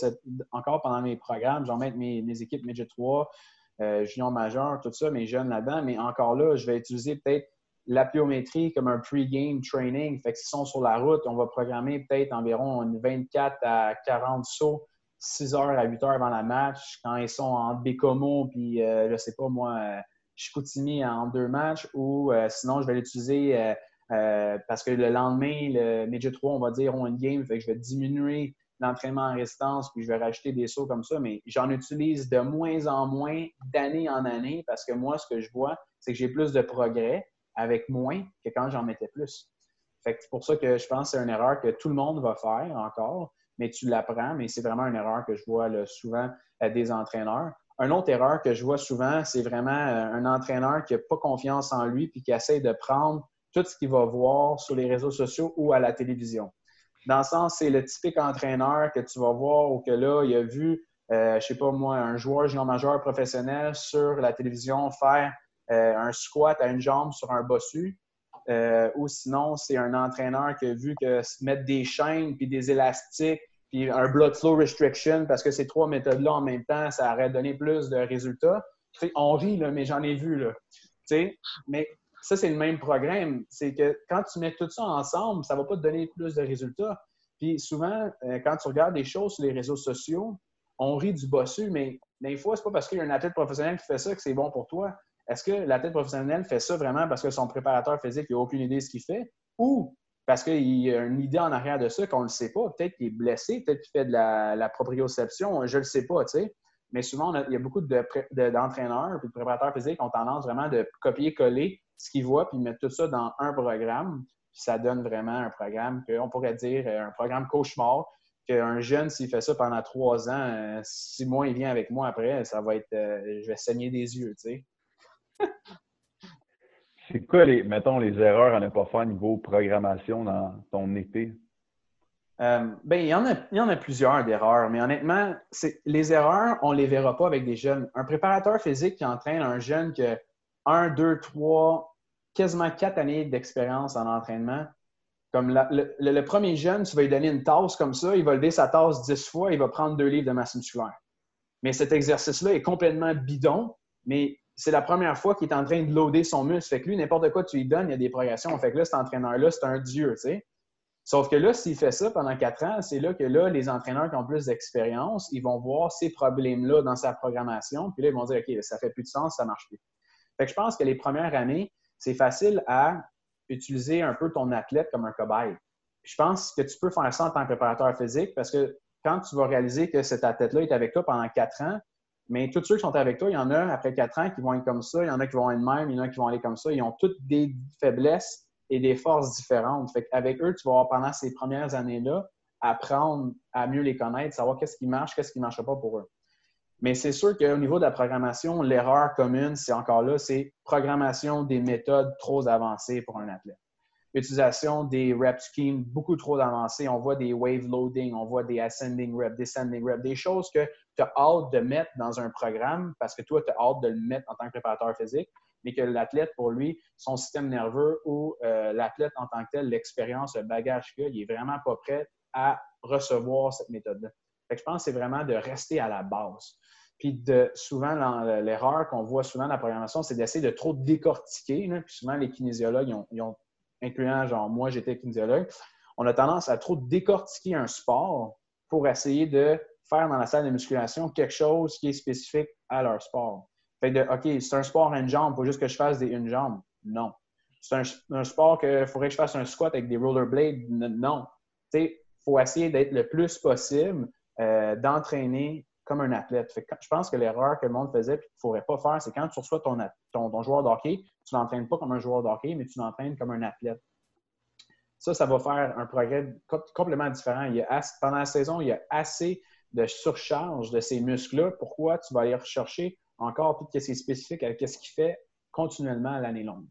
S3: encore pendant mes programmes. J'en mets mes, mes équipes Midget 3, euh, junior majeur, tout ça, mes jeunes là-dedans. Mais encore là, je vais utiliser peut-être la pliométrie comme un pre-game training. Fait que s'ils sont sur la route, on va programmer peut-être environ 24 à 40 sauts, 6 heures à 8 heures avant la match. Quand ils sont en Bécomo, puis euh, je sais pas moi, Chicoutimi en deux matchs, ou euh, sinon je vais l'utiliser parce que le lendemain, le Midget 3, on va dire, on une game, fait que je vais diminuer l'entraînement en résistance, puis je vais rajouter des sauts comme ça, mais j'en utilise de moins en moins d'année en année parce que moi, ce que je vois, c'est que j'ai plus de progrès avec moins que quand j'en mettais plus. c'est pour ça que je pense que c'est une erreur que tout le monde va faire encore, mais tu l'apprends, mais c'est vraiment une erreur que je vois souvent à des entraîneurs. Une autre erreur que je vois souvent, c'est vraiment euh, un entraîneur qui n'a pas confiance en lui puis qui essaie de prendre tout ce qu'il va voir sur les réseaux sociaux ou à la télévision. Dans le sens, c'est le typique entraîneur que tu vas voir ou que là, il a vu, euh, je sais pas moi, un joueur junior majeur professionnel sur la télévision faire euh, un squat à une jambe sur un bossu. Euh, ou sinon, c'est un entraîneur qui a vu que mettre des chaînes puis des élastiques puis un blood flow restriction parce que ces trois méthodes-là en même temps, ça aurait donné plus de résultats. on rit, là, mais j'en ai vu. Là. mais ça, c'est le même programme. C'est que quand tu mets tout ça ensemble, ça ne va pas te donner plus de résultats. Puis souvent, euh, quand tu regardes des choses sur les réseaux sociaux, on rit du bossu, mais des fois, c'est pas parce qu'il y a un athlète professionnel qui fait ça que c'est bon pour toi. Est-ce que l'athlète professionnel fait ça vraiment parce que son préparateur physique n'a aucune idée de ce qu'il fait? Ou parce qu'il y a une idée en arrière de ça qu'on ne le sait pas? Peut-être qu'il est blessé, peut-être qu'il fait de la, proprioception, je ne le sais pas, tu sais. Mais souvent, il y a beaucoup d'entraîneurs et de préparateurs physiques qui ont tendance vraiment de copier-coller ce qu'ils voient puis mettre tout ça dans un programme. Puis ça donne vraiment un programme qu'on pourrait dire un programme cauchemar. Qu'un jeune, s'il fait ça pendant trois ans, euh, six mois, il vient avec moi après, ça va être. Euh, je vais saigner des yeux, tu sais.
S1: C'est quoi, les, mettons, les erreurs à ne pas faire niveau programmation dans ton été?
S3: Euh, ben, il, y en a, plusieurs d'erreurs, mais honnêtement, les erreurs, on ne les verra pas avec des jeunes. Un préparateur physique qui entraîne un jeune qui a un, deux, trois, quasiment quatre années d'expérience en entraînement, comme le, le, premier jeune, tu vas lui donner une tasse comme ça, il va lever sa tasse dix fois, il va prendre deux livres de masse musculaire. Mais cet exercice-là est complètement bidon, mais c'est la première fois qu'il est en train de loader son muscle. Fait que lui, n'importe quoi tu lui donnes, il y a des progressions. Fait que là, cet entraîneur-là, c'est un dieu, tu sais. Sauf que là, s'il fait ça pendant quatre ans, c'est là que là, les entraîneurs qui ont plus d'expérience, ils vont voir ces problèmes-là dans sa programmation. Puis là, ils vont dire, OK, ça fait plus de sens, ça marche plus. Fait que je pense que les premières années, c'est facile à utiliser un peu ton athlète comme un cobaye. je pense que tu peux faire ça en tant que préparateur physique parce que quand tu vas réaliser que cet athlète-là est avec toi pendant quatre ans, mais tous ceux qui sont avec toi, il y en a après quatre ans qui vont être comme ça, il y en a qui vont être même, il y en a qui vont aller comme ça. Ils ont toutes des faiblesses et des forces différentes. Fait avec eux, tu vas avoir pendant ces premières années-là apprendre à mieux les connaître, savoir qu'est-ce qui marche, qu'est-ce qui ne marche pas pour eux. Mais c'est sûr qu'au niveau de la programmation, l'erreur commune, c'est encore là, c'est programmation des méthodes trop avancées pour un athlète utilisation des rep schemes beaucoup trop avancées. On voit des wave loading, on voit des ascending rep, descending rep, des choses que tu as hâte de mettre dans un programme parce que toi, tu as hâte de le mettre en tant que préparateur physique, mais que l'athlète, pour lui, son système nerveux ou euh, l'athlète en tant que tel, l'expérience, le bagage qu'il a, il n'est vraiment pas prêt à recevoir cette méthode-là. Je pense que c'est vraiment de rester à la base. Puis de, souvent, l'erreur qu'on voit souvent dans la programmation, c'est d'essayer de trop décortiquer. Puis souvent, les kinésiologues, ils ont incluant genre moi, j'étais kinésiologue, on a tendance à trop décortiquer un sport pour essayer de faire dans la salle de musculation quelque chose qui est spécifique à leur sport. Fait de, OK, c'est un sport à une jambe, il faut juste que je fasse des une jambe. Non. C'est un, sport qu'il faudrait que je fasse un squat avec des rollerblades. Non. Il faut essayer d'être le plus possible, euh, d'entraîner comme un athlète. je pense que l'erreur que le monde faisait et qu'il ne faudrait pas faire, c'est quand tu reçois ton, ton, joueur de hockey, tu ne l'entraînes pas comme un joueur de hockey, mais tu l'entraînes comme un athlète. Ça, ça va faire un progrès complètement différent. Il y a pendant la saison, il y a assez de surcharge de ces muscles-là. Pourquoi tu vas aller rechercher encore tout ce qui est spécifique avec ce qu'il fait continuellement à l'année longue?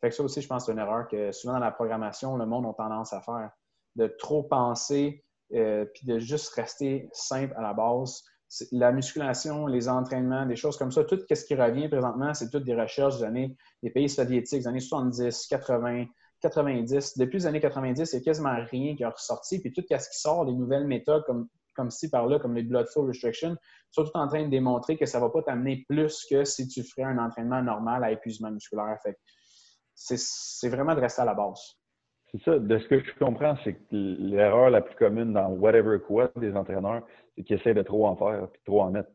S3: Fait que ça aussi, je pense que c'est une erreur que souvent dans la programmation, le monde a tendance à faire. De trop penser euh, puis de juste rester simple à la base la musculation, les entraînements, des choses comme ça, tout ce qui revient présentement, c'est toutes des recherches des années, des pays soviétiques, des années 70, 80, 90. Depuis les années 90, il n'y a quasiment rien qui est ressorti. Puis tout ce qui sort, les nouvelles méthodes comme, comme ci par là, comme les blood flow restriction, sont tout en train de démontrer que ça ne va pas t'amener plus que si tu ferais un entraînement normal à épuisement musculaire. c'est vraiment de rester à la base.
S1: C'est ça. De ce que je comprends, c'est que l'erreur la plus commune dans whatever quoi des entraîneurs, c'est qu'ils essaient de trop en faire et trop en mettre.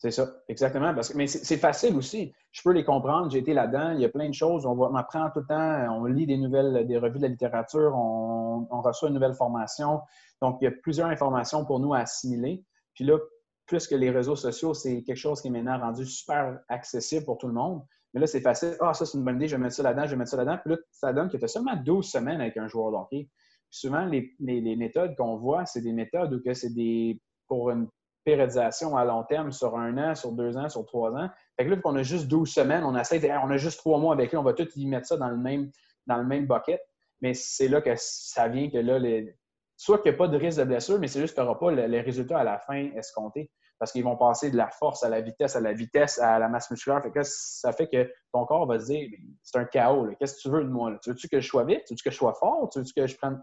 S3: C'est ça, exactement. Parce que, mais c'est facile aussi. Je peux les comprendre. J'ai été là-dedans. Il y a plein de choses. On, on, apprend tout le temps. On lit des nouvelles, des revues de la littérature. On, reçoit une nouvelle formation. Donc, il y a plusieurs informations pour nous à assimiler. Puis là, plus que les réseaux sociaux, c'est quelque chose qui est maintenant rendu super accessible pour tout le monde. Mais là, c'est facile. Ah, ça, c'est une bonne idée, je vais mettre ça là-dedans, je vais mettre ça là-dedans. Puis là, ça donne que tu as seulement 12 semaines avec un joueur d'hockey. Souvent, les, méthodes qu'on voit, c'est des méthodes où que c'est des pour une périodisation à long terme sur un an, sur deux ans, sur trois ans. Fait que là, qu'on a juste 12 semaines, on essaie on a juste trois mois avec lui, on va tout y mettre ça dans le même, dans le même bucket, mais c'est là que ça vient que là, les... soit qu'il n'y a pas de risque de blessure, mais c'est juste que tu n'auras pas les résultats à la fin escomptés parce qu'ils vont passer de la force à la vitesse, à la vitesse, à la masse musculaire. Fait que ça fait que ton corps va se dire c'est un chaos. Qu'est-ce que tu veux de moi? Tu veux-tu que je sois vite? Tu veux-tu que je sois fort? Tu veux-tu que je prenne?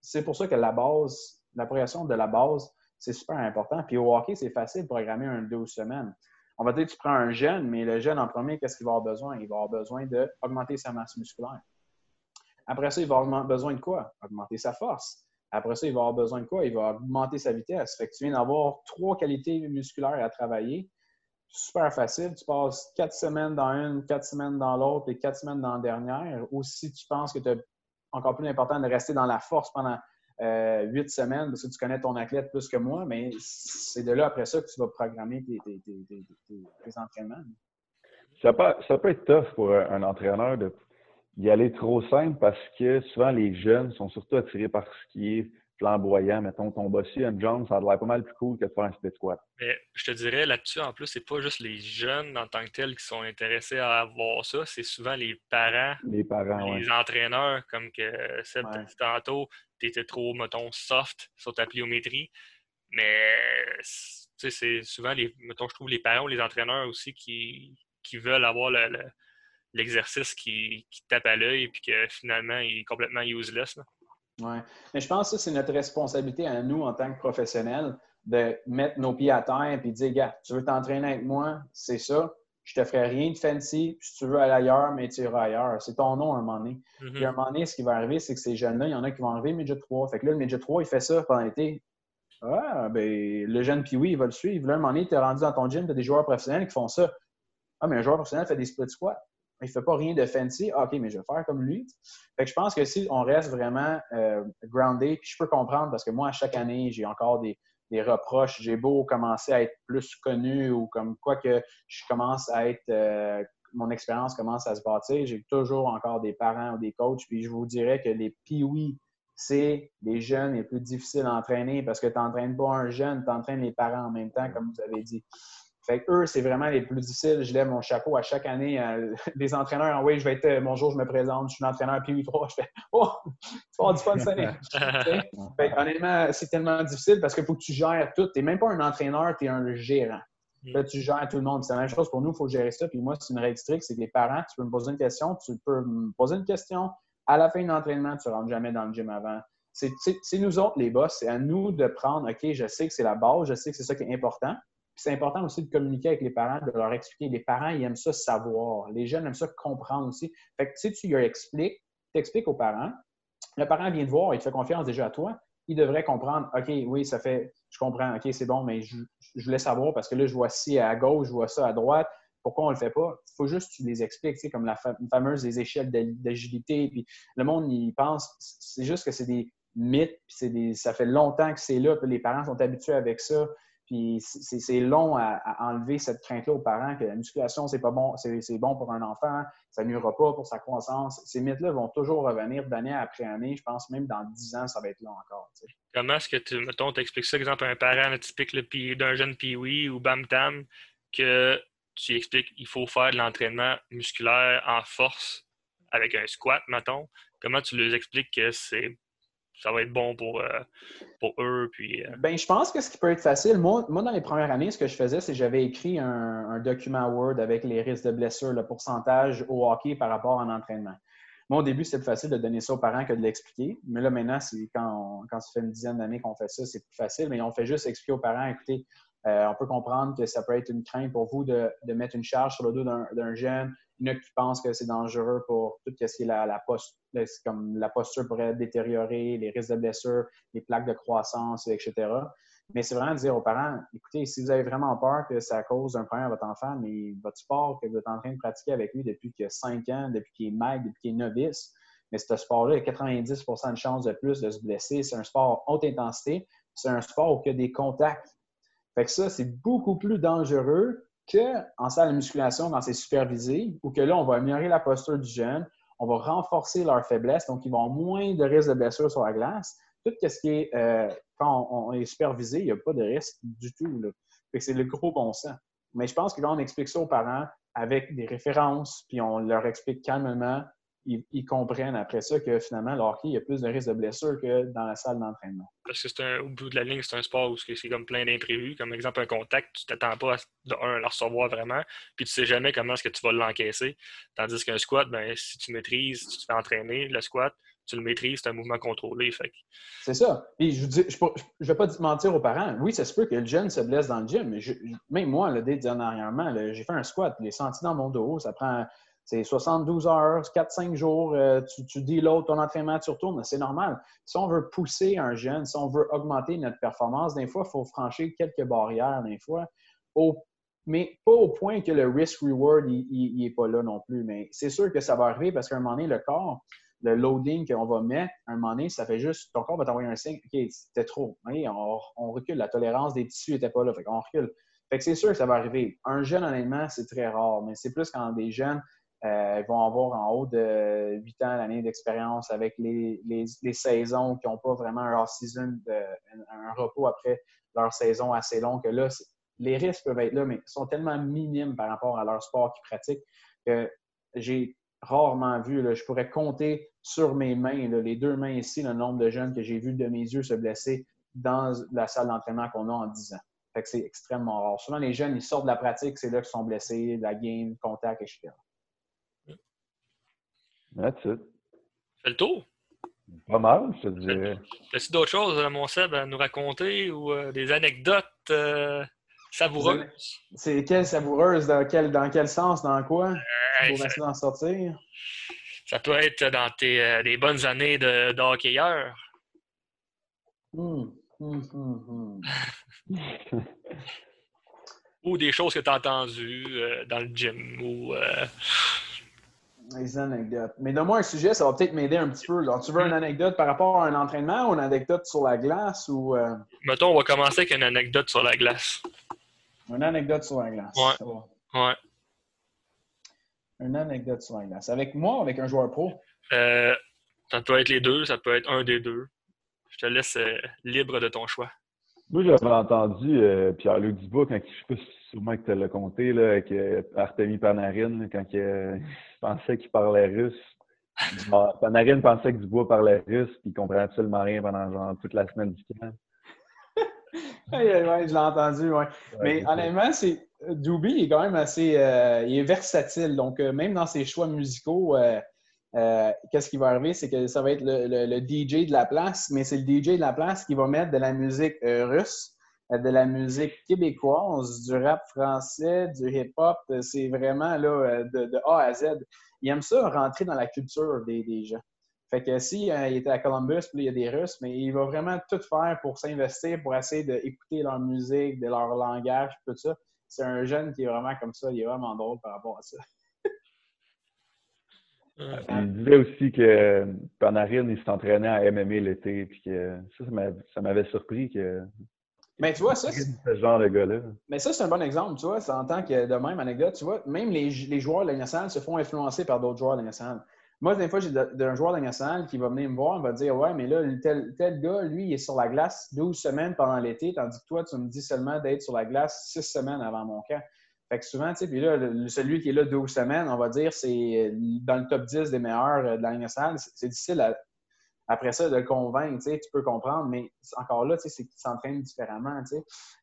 S3: c'est pour ça que la base, la progression de la base, c'est super important. Puis au hockey, c'est facile de programmer un 12 semaines. On va dire que tu prends un jeune, mais le jeune en premier, qu'est-ce qu'il va avoir besoin? Il va avoir besoin d'augmenter sa masse musculaire. Après ça, il va avoir besoin de quoi? Augmenter sa force. Après ça, il va avoir besoin de quoi? Il va augmenter sa vitesse. Fait que tu viens d'avoir trois qualités musculaires à travailler. Super facile. Tu passes quatre semaines dans une, quatre semaines dans l'autre et quatre semaines dans la dernière. Ou si tu penses que tu encore plus important de rester dans la force pendant huit semaines parce que tu connais ton athlète plus que moi, mais c'est de là après ça que tu vas programmer tes, entraînements.
S1: Ça peut, ça peut, être tough pour un entraîneur de y aller trop simple parce que souvent les jeunes sont surtout attirés par ce qui est flamboyant. Mettons, ton bossy, un John, ça a l'air pas mal plus cool que de faire un split squat.
S2: Mais je te dirais là-dessus, en plus, c'est pas juste les jeunes en tant que tels qui sont intéressés à avoir ça, c'est souvent les parents,
S1: les parents,
S2: les entraîneurs, comme que Seb ouais. dit tantôt, tu étais trop, mettons, soft sur ta pliométrie. Mais c'est souvent les, mettons, je trouve les parents ou les entraîneurs aussi qui, qui veulent avoir le l'exercice qui, tape à l'œil et que finalement il est complètement useless.
S3: Oui. Mais je pense que c'est notre responsabilité à nous en tant que professionnels de mettre nos pieds à terre et de dire Gars, tu veux t'entraîner avec moi, c'est ça. Je te ferai rien de fancy. Si tu veux aller ailleurs, mais tu iras ailleurs. C'est ton nom à un moment donné. Mm-hmm. Puis à un moment donné, ce qui va arriver, c'est que ces jeunes-là, il y en a qui vont arriver Midget 3. Fait que là, le Midget 3, il fait ça pendant l'été. Ah, ben, le jeune oui, il va le suivre. Là, à un moment donné, tu es rendu dans ton gym, tu as des joueurs professionnels qui font ça. Ah, mais un joueur professionnel fait des split squats il ne fait pas rien de fancy. Ah, OK, mais je vais faire comme lui. Fait que je pense que si on reste vraiment euh, grounded, puis je peux comprendre parce que moi, à chaque année, j'ai encore des, reproches. J'ai beau commencer à être plus connu ou comme quoi que je commence à être. Euh, mon expérience commence à se bâtir. J'ai toujours encore des parents ou des coachs. Puis je vous dirais que les piouis, c'est les jeunes les plus difficiles à entraîner parce que tu n'entraînes pas un jeune, tu entraînes les parents en même temps, comme vous avez dit. Fait que eux, c'est vraiment les plus difficiles. Je lève mon chapeau à chaque année. [LAUGHS] les entraîneurs, oui, je vais être, euh, bonjour, je me présente, je suis l'entraîneur PU3. Je fais, [LAUGHS] oh, tu vas du fun cette [LAUGHS] fait honnêtement, c'est tellement difficile parce qu'il faut que tu gères tout. Tu n'es même pas un entraîneur, tu es un gérant. Mm. Là, tu gères tout le monde. C'est la même chose pour nous, il faut gérer ça. Puis moi, c'est une règle stricte, c'est que les parents, tu peux me poser une question, tu peux me poser une question. À la fin de l'entraînement, tu ne rentres jamais dans le gym avant. C'est nous autres, les boss, c'est à nous de prendre, OK, je sais que c'est la base, je sais que c'est ça qui est important c'est important aussi de communiquer avec les parents, de leur expliquer. Les parents, ils aiment ça savoir. Les jeunes aiment ça comprendre aussi. Fait que si tu leur expliques, tu aux parents, le parent vient te voir, il te fait confiance déjà à toi, il devrait comprendre, OK, oui, ça fait, je comprends, OK, c'est bon, mais je, voulais savoir parce que là, je vois ci à gauche, je vois ça à droite. Pourquoi on ne le fait pas? Il faut juste que tu les expliques, comme la fameuse des échelles d'agilité. Puis le monde, il pense, c'est juste que c'est des mythes, puis des, ça fait longtemps que c'est là, puis les parents sont habitués avec ça. Puis c'est long à, enlever cette crainte-là aux parents que la musculation, c'est pas bon, c'est bon pour un enfant, ça nuira pas pour sa croissance. Ces mythes-là vont toujours revenir d'année après année. Je pense même dans 10 ans, ça va être là encore.
S2: Comment est-ce que tu, mettons, t'expliques ça, exemple, à un parent typique d'un jeune Pee-Wee ou Bam-Tam, que tu expliques qu'il faut faire de l'entraînement musculaire en force avec un squat, mettons. Comment tu leur expliques que c'est ça va être bon pour, euh, eux. Puis, euh.
S3: ben, je pense que ce qui peut être facile, moi, moi, dans les premières années, ce que je faisais, c'est que j'avais écrit un, document Word avec les risques de blessure, le pourcentage au hockey par rapport à l'entraînement. Moi, au début, c'était plus facile de donner ça aux parents que de l'expliquer. Mais là, maintenant, quand, quand ça fait une dizaine d'années qu'on fait ça, c'est plus facile. Mais on fait juste expliquer aux parents, écoutez, euh, on peut comprendre que ça peut être une crainte pour vous de, de mettre une charge sur le dos d'un jeune il y en a qui pensent que c'est dangereux pour tout ce qui est la, posture, comme la posture pourrait détériorer, les risques de blessure, les plaques de croissance, etc. Mais c'est vraiment de dire aux parents, écoutez, si vous avez vraiment peur que ça cause un problème à votre enfant, mais votre sport que vous êtes en train de pratiquer avec lui depuis qu'il a 5 ans, depuis qu'il est maigre, depuis qu'il est novice, mais ce sport-là, a 90% de chances de plus de se blesser. C'est un sport haute intensité. C'est un sport où il y a des contacts. Fait que ça, c'est beaucoup plus dangereux qu'en salle de musculation, quand c'est supervisé, ou que là, on va améliorer la posture du jeune, on va renforcer leur faiblesse, donc ils vont moins de risques de blessure sur la glace. Tout ce qui est, euh, quand on, est supervisé, il n'y a pas de risque du tout. C'est le gros bon sens. Mais je pense que là, on explique ça aux parents avec des références, puis on leur explique calmement, ils, comprennent après ça que finalement, le hockey, il y a plus de risques de blessure que dans la salle d'entraînement.
S2: Parce que c'est au bout de la ligne, c'est un sport où c'est comme plein d'imprévus. Comme exemple, un contact, tu t'attends pas à, de un, à le recevoir vraiment, puis tu sais jamais comment est-ce que tu vas l'encaisser. Tandis qu'un squat, ben, si tu maîtrises, tu te fais entraîner, le squat, tu le maîtrises, c'est un mouvement contrôlé. Fait.
S3: C'est ça. Puis je ne je, vais pas mentir aux parents. Oui, ça se peut que le jeune se blesse dans le gym, mais même moi, le dès dernièrement, j'ai fait un squat, je l'ai senti dans mon dos. Ça prend c'est 72 heures, 4-5 jours, euh, tu, dis l'autre, ton entraînement, tu retournes, c'est normal. Si on veut pousser un jeune, si on veut augmenter notre performance, des fois, il faut franchir quelques barrières, des fois, mais pas au point que le risk-reward, il n'est pas là non plus. Mais c'est sûr que ça va arriver parce qu'à un moment donné, le corps, le loading qu'on va mettre, à un moment donné, ça fait juste, ton corps va t'envoyer un signe, OK, c'était trop. On, recule, la tolérance des tissus n'était pas là, fait qu'on recule. Fait que c'est sûr que ça va arriver. Un jeune, honnêtement, c'est très rare, mais c'est plus quand des jeunes ils vont avoir en haut de 8 ans l'année d'expérience avec les, saisons qui n'ont pas vraiment un off-season, un repos après leur saison assez long, que là, les risques peuvent être là, mais sont tellement minimes par rapport à leur sport qu'ils pratiquent que j'ai rarement vu, je pourrais compter sur mes mains, les deux mains ici, le nombre de jeunes que j'ai vus de mes yeux se blesser dans la salle d'entraînement qu'on a en 10 ans. C'est extrêmement rare. Souvent, les jeunes, ils sortent de la pratique, c'est là qu'ils sont blessés, la game, contact, etc.
S1: That's it.
S2: Fais le tour.
S1: Pas mal, je te dirais.
S2: As-tu d'autres choses, euh, mon Seb, à nous raconter ou euh, des anecdotes euh, savoureuses?
S3: C'est quelle savoureuse? Dans quel, dans quel sens? Dans quoi? pour essayer d'en sortir?
S2: Ça peut être dans tes des bonnes années de, de hockeyeur.
S3: Hum, hum, hum, [LAUGHS]
S2: ou des choses que tu as entendues dans le gym ou
S3: les anecdotes. Mais donne-moi un sujet, ça va peut-être m'aider un petit peu. tu veux une anecdote par rapport à un entraînement ou une anecdote sur la glace? ou euh?
S2: Mettons, on va commencer avec une anecdote sur la glace.
S3: Une anecdote sur la glace.
S2: Ouais. ouais.
S3: Une anecdote sur la glace. Avec moi ou avec un joueur pro?
S2: Euh, ça peut être les deux, ça peut être un des deux. Je te laisse euh, libre de ton choix.
S1: Moi, j'avais entendu Pierre-Luc Dubois, quand, je sais pas sûrement que tu l'as compté, là, avec Artemi Panarin, quand il, [LAUGHS] pensait qu'il parlait russe. Panarin pensait que Dubois parlait russe, puis il comprenait absolument rien pendant genre, toute la semaine du camp. [LAUGHS]
S3: oui, je l'ai entendu, ouais. Mais honnêtement, c'est Doobie est quand même assez euh, il est versatile. Donc, euh, même dans ses choix musicaux, euh, qu'est-ce qui va arriver? C'est que ça va être le, DJ de la place, mais c'est le DJ de la place qui va mettre de la musique russe de la musique québécoise, du rap français, du hip-hop. C'est vraiment là, de, A à Z. Il aime ça rentrer dans la culture des, gens. Fait que si euh, il était à Columbus, puis il y a des Russes, mais il va vraiment tout faire pour s'investir, pour essayer d'écouter leur musique, de leur langage, tout ça. C'est un jeune qui est vraiment comme ça, il est vraiment drôle par rapport à ça. [LAUGHS]
S1: il disait aussi que Panarin, il s'entraînait à MMA l'été, puis que ça, ça m'avait surpris que
S3: mais tu vois, ça.
S1: C'est ce genre de gars-là.
S3: Mais ça, c'est un bon exemple, tu vois. En tant que de même anecdote, tu vois, même les, les joueurs de la nationale se font influencer par d'autres joueurs de la nationale. Moi, des fois, j'ai un joueur de la nationale qui va venir me voir, il va dire Ouais, mais là, tel, tel gars, lui, il est sur la glace 12 semaines pendant l'été, tandis que toi, tu me dis seulement d'être sur la glace 6 semaines avant mon camp. Fait que souvent, tu sais, puis là, celui qui est là 12 semaines, on va dire, c'est dans le top 10 des meilleurs de la nationale. C'est difficile à, après ça, de le convaincre, tu peux comprendre, mais encore là, c'est qu'il s'entraîne différemment.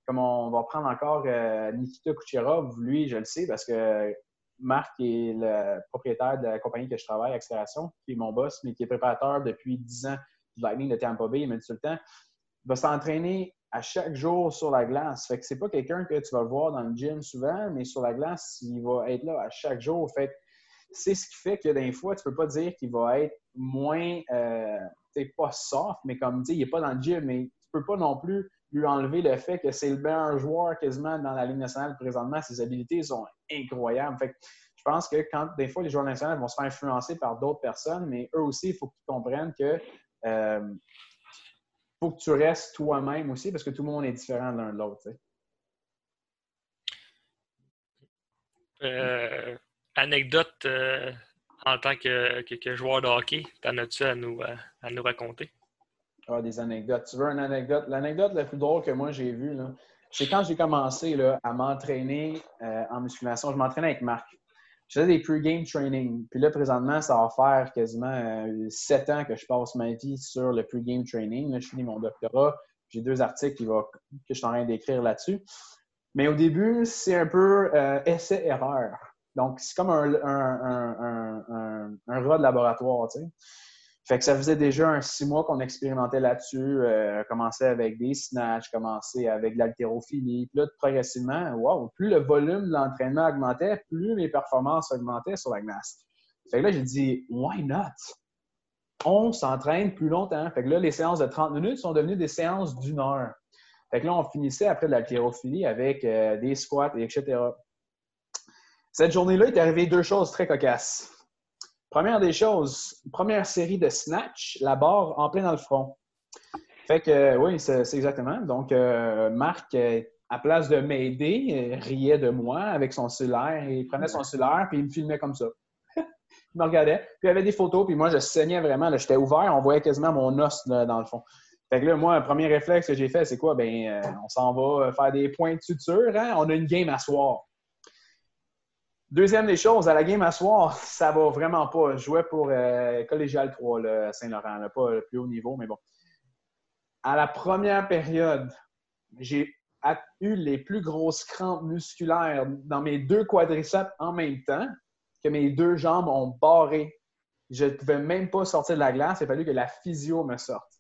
S3: Comme on va prendre encore euh, Nikita Kucherov, lui, je le sais parce que Marc est le propriétaire de la compagnie que je travaille, Accélération, qui est mon boss, mais qui est préparateur depuis 10 ans du Lightning de Tampa Bay, il m'a dit tout le temps, il va s'entraîner à chaque jour sur la glace. Fait que c'est pas quelqu'un que tu vas voir dans le gym souvent, mais sur la glace, il va être là à chaque jour. C'est ce qui fait que des fois, tu peux pas dire qu'il va être moins, euh, pas soft, mais comme, il n'est pas dans le gym, mais tu peux pas non plus lui enlever le fait que c'est le meilleur joueur quasiment dans la Ligue nationale présentement. Ses habilités sont incroyables. Fait je pense que quand des fois les joueurs nationaux vont se faire influencer par d'autres personnes, mais eux aussi, il faut qu'ils comprennent que euh, faut que tu restes toi-même aussi parce que tout le monde est différent l'un de l'autre.
S2: Euh, anecdote euh, en tant que, joueur de hockey, t'en as-tu à nous, euh, à nous raconter?
S3: Ah, des anecdotes. Tu veux une anecdote? L'anecdote la plus drôle que moi j'ai vue, c'est quand j'ai commencé à m'entraîner euh, en musculation. Je m'entraînais avec Marc. je faisais des pre-game training. Puis là, présentement, ça va faire quasiment sept ans que je passe ma vie sur le pre-game training. Là, je finis mon doctorat. J'ai deux articles qui que je suis en train d'écrire là-dessus. Mais au début, c'est un peu essai-erreur. Donc, c'est comme un, un, un, un, rat de laboratoire, tu sais. Fait que ça faisait déjà un six mois qu'on expérimentait là-dessus. Euh, commençait avec des snatchs, commençait avec de l'haltérophilie. Puis là, progressivement, wow, plus le volume de l'entraînement augmentait, plus mes performances augmentaient sur la glace. Fait que là, j'ai dit, why not? On s'entraîne plus longtemps. Fait que là, les séances de 30 minutes sont devenues des séances d'une heure. Fait que là, on finissait après de l'haltérophilie avec euh, des squats, et etc. Cette journée-là, il est arrivé deux choses très cocasses. Première des choses, première série de snatch, la barre en plein dans le front. Fait que, oui, c'est exactement. Donc, euh, Marc, à place de m'aider, riait de moi avec son cellulaire. Il prenait son cellulaire puis il me filmait comme ça. [LAUGHS] il me regardait. Puis il y avait des photos, puis moi, je saignais vraiment. J'étais ouvert, on voyait quasiment mon os dans le fond. Fait que là, moi, le premier réflexe que j'ai fait, c'est quoi? Ben, euh, on s'en va faire des points de suture. Hein? On a une game à soir. Deuxième des choses, à la game à soir, [LAUGHS] ça va vraiment pas. Je jouais pour euh, Collégial 3, Saint-Laurent, pas le plus haut niveau, mais bon. À la première période, j'ai eu les plus grosses crampes musculaires dans mes deux quadriceps en même temps que mes deux jambes ont barré. Je ne pouvais même pas sortir de la glace. Il a fallu que la physio me sorte.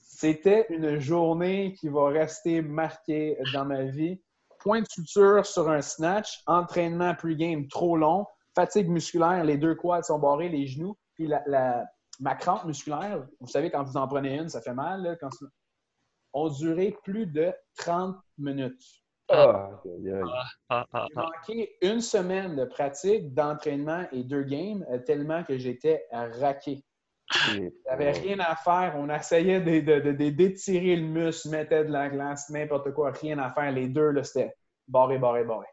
S3: C'était une journée qui va rester marquée dans ma vie. Point de suture sur un snatch, entraînement pre-game trop long, fatigue musculaire, les deux quads sont barrés, les genoux, puis la, ma crampe musculaire, vous savez, quand vous en prenez une, ça fait mal, là, quand ont duré plus de 30 minutes.
S1: Ah,
S3: ah, ah, J'ai manqué une semaine de pratique, d'entraînement et deux games, euh, tellement que j'étais raqué. Il avait rien à faire. On essayait d'étirer le muscle, mettait de la glace, n'importe quoi, rien à faire. Les deux, c'était barré, barré, barré.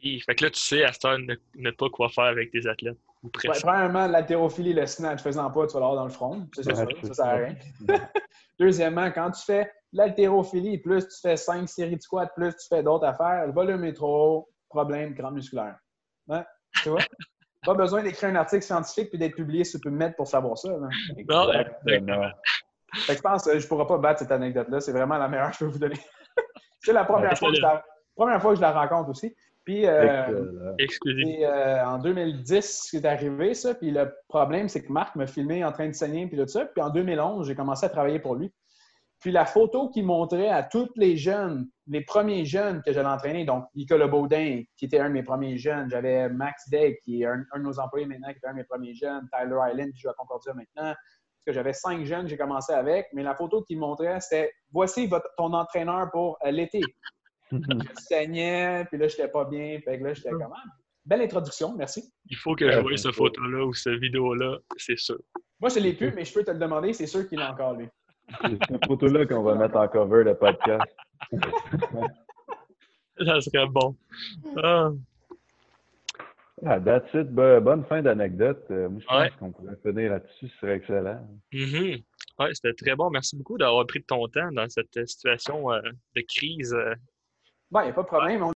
S2: fait que là, tu sais à ce temps ne, pas quoi faire avec tes athlètes. Ou
S3: presque. premièrement, l'haltérophilie, le snatch faisant pas, tu vas l'avoir dans le front. C'est ça, ça sert à rien. [LAUGHS] Deuxièmement, quand tu fais l'haltérophilie, plus tu fais cinq séries de squats, plus tu fais d'autres affaires, le volume est trop haut, problème grand musculaire. Hein? Tu vois? [LAUGHS] Pas besoin d'écrire un article scientifique puis d'être publié sur PubMed pour savoir ça. Non, je pense que je ne pourrais pas battre cette anecdote-là. C'est vraiment la meilleure que je peux vous donner. [LAUGHS] c'est la première fois, que je la, première fois que je la rencontre aussi. Puis, euh, euh, en 2010, c'est arrivé, ça. Puis le problème, c'est que Marc m'a filmé en train de saigner, puis tout ça. Puis en 2011, j'ai commencé à travailler pour lui. Puis la photo qu'il montrait à tous les jeunes, les premiers jeunes que j'avais entraînés, donc Nicolas Baudin, qui était un de mes premiers jeunes, j'avais Max Day, qui est un, de nos employés maintenant, qui était un de mes premiers jeunes, Tyler Island, qui joue à Concordia maintenant. Parce que j'avais cinq jeunes, j'ai commencé avec, mais la photo qu'il montrait, c'était voici votre, ton entraîneur pour euh, l'été. [LAUGHS] je saignais, puis là, je n'étais pas bien, puis là, j'étais quand même. Belle introduction, merci.
S2: Il faut que je voie cette photo-là ou cette vidéo-là, c'est sûr.
S3: Moi, je ne l'ai plus, mais je peux te le demander, c'est sûr qu'il l'a encore, lui.
S1: C'est cette photo-là qu'on va mettre en cover de podcast.
S2: ça serait bon. Ah.
S1: Ah, that's it. bonne fin d'anecdote. Euh, moi, je pense qu'on pourrait finir là-dessus. Ce serait excellent.
S2: Mm-hmm. Oui, c'était très bon. Merci beaucoup d'avoir pris de ton temps dans cette situation euh, de crise.
S3: Bon, il n'y a pas de problème.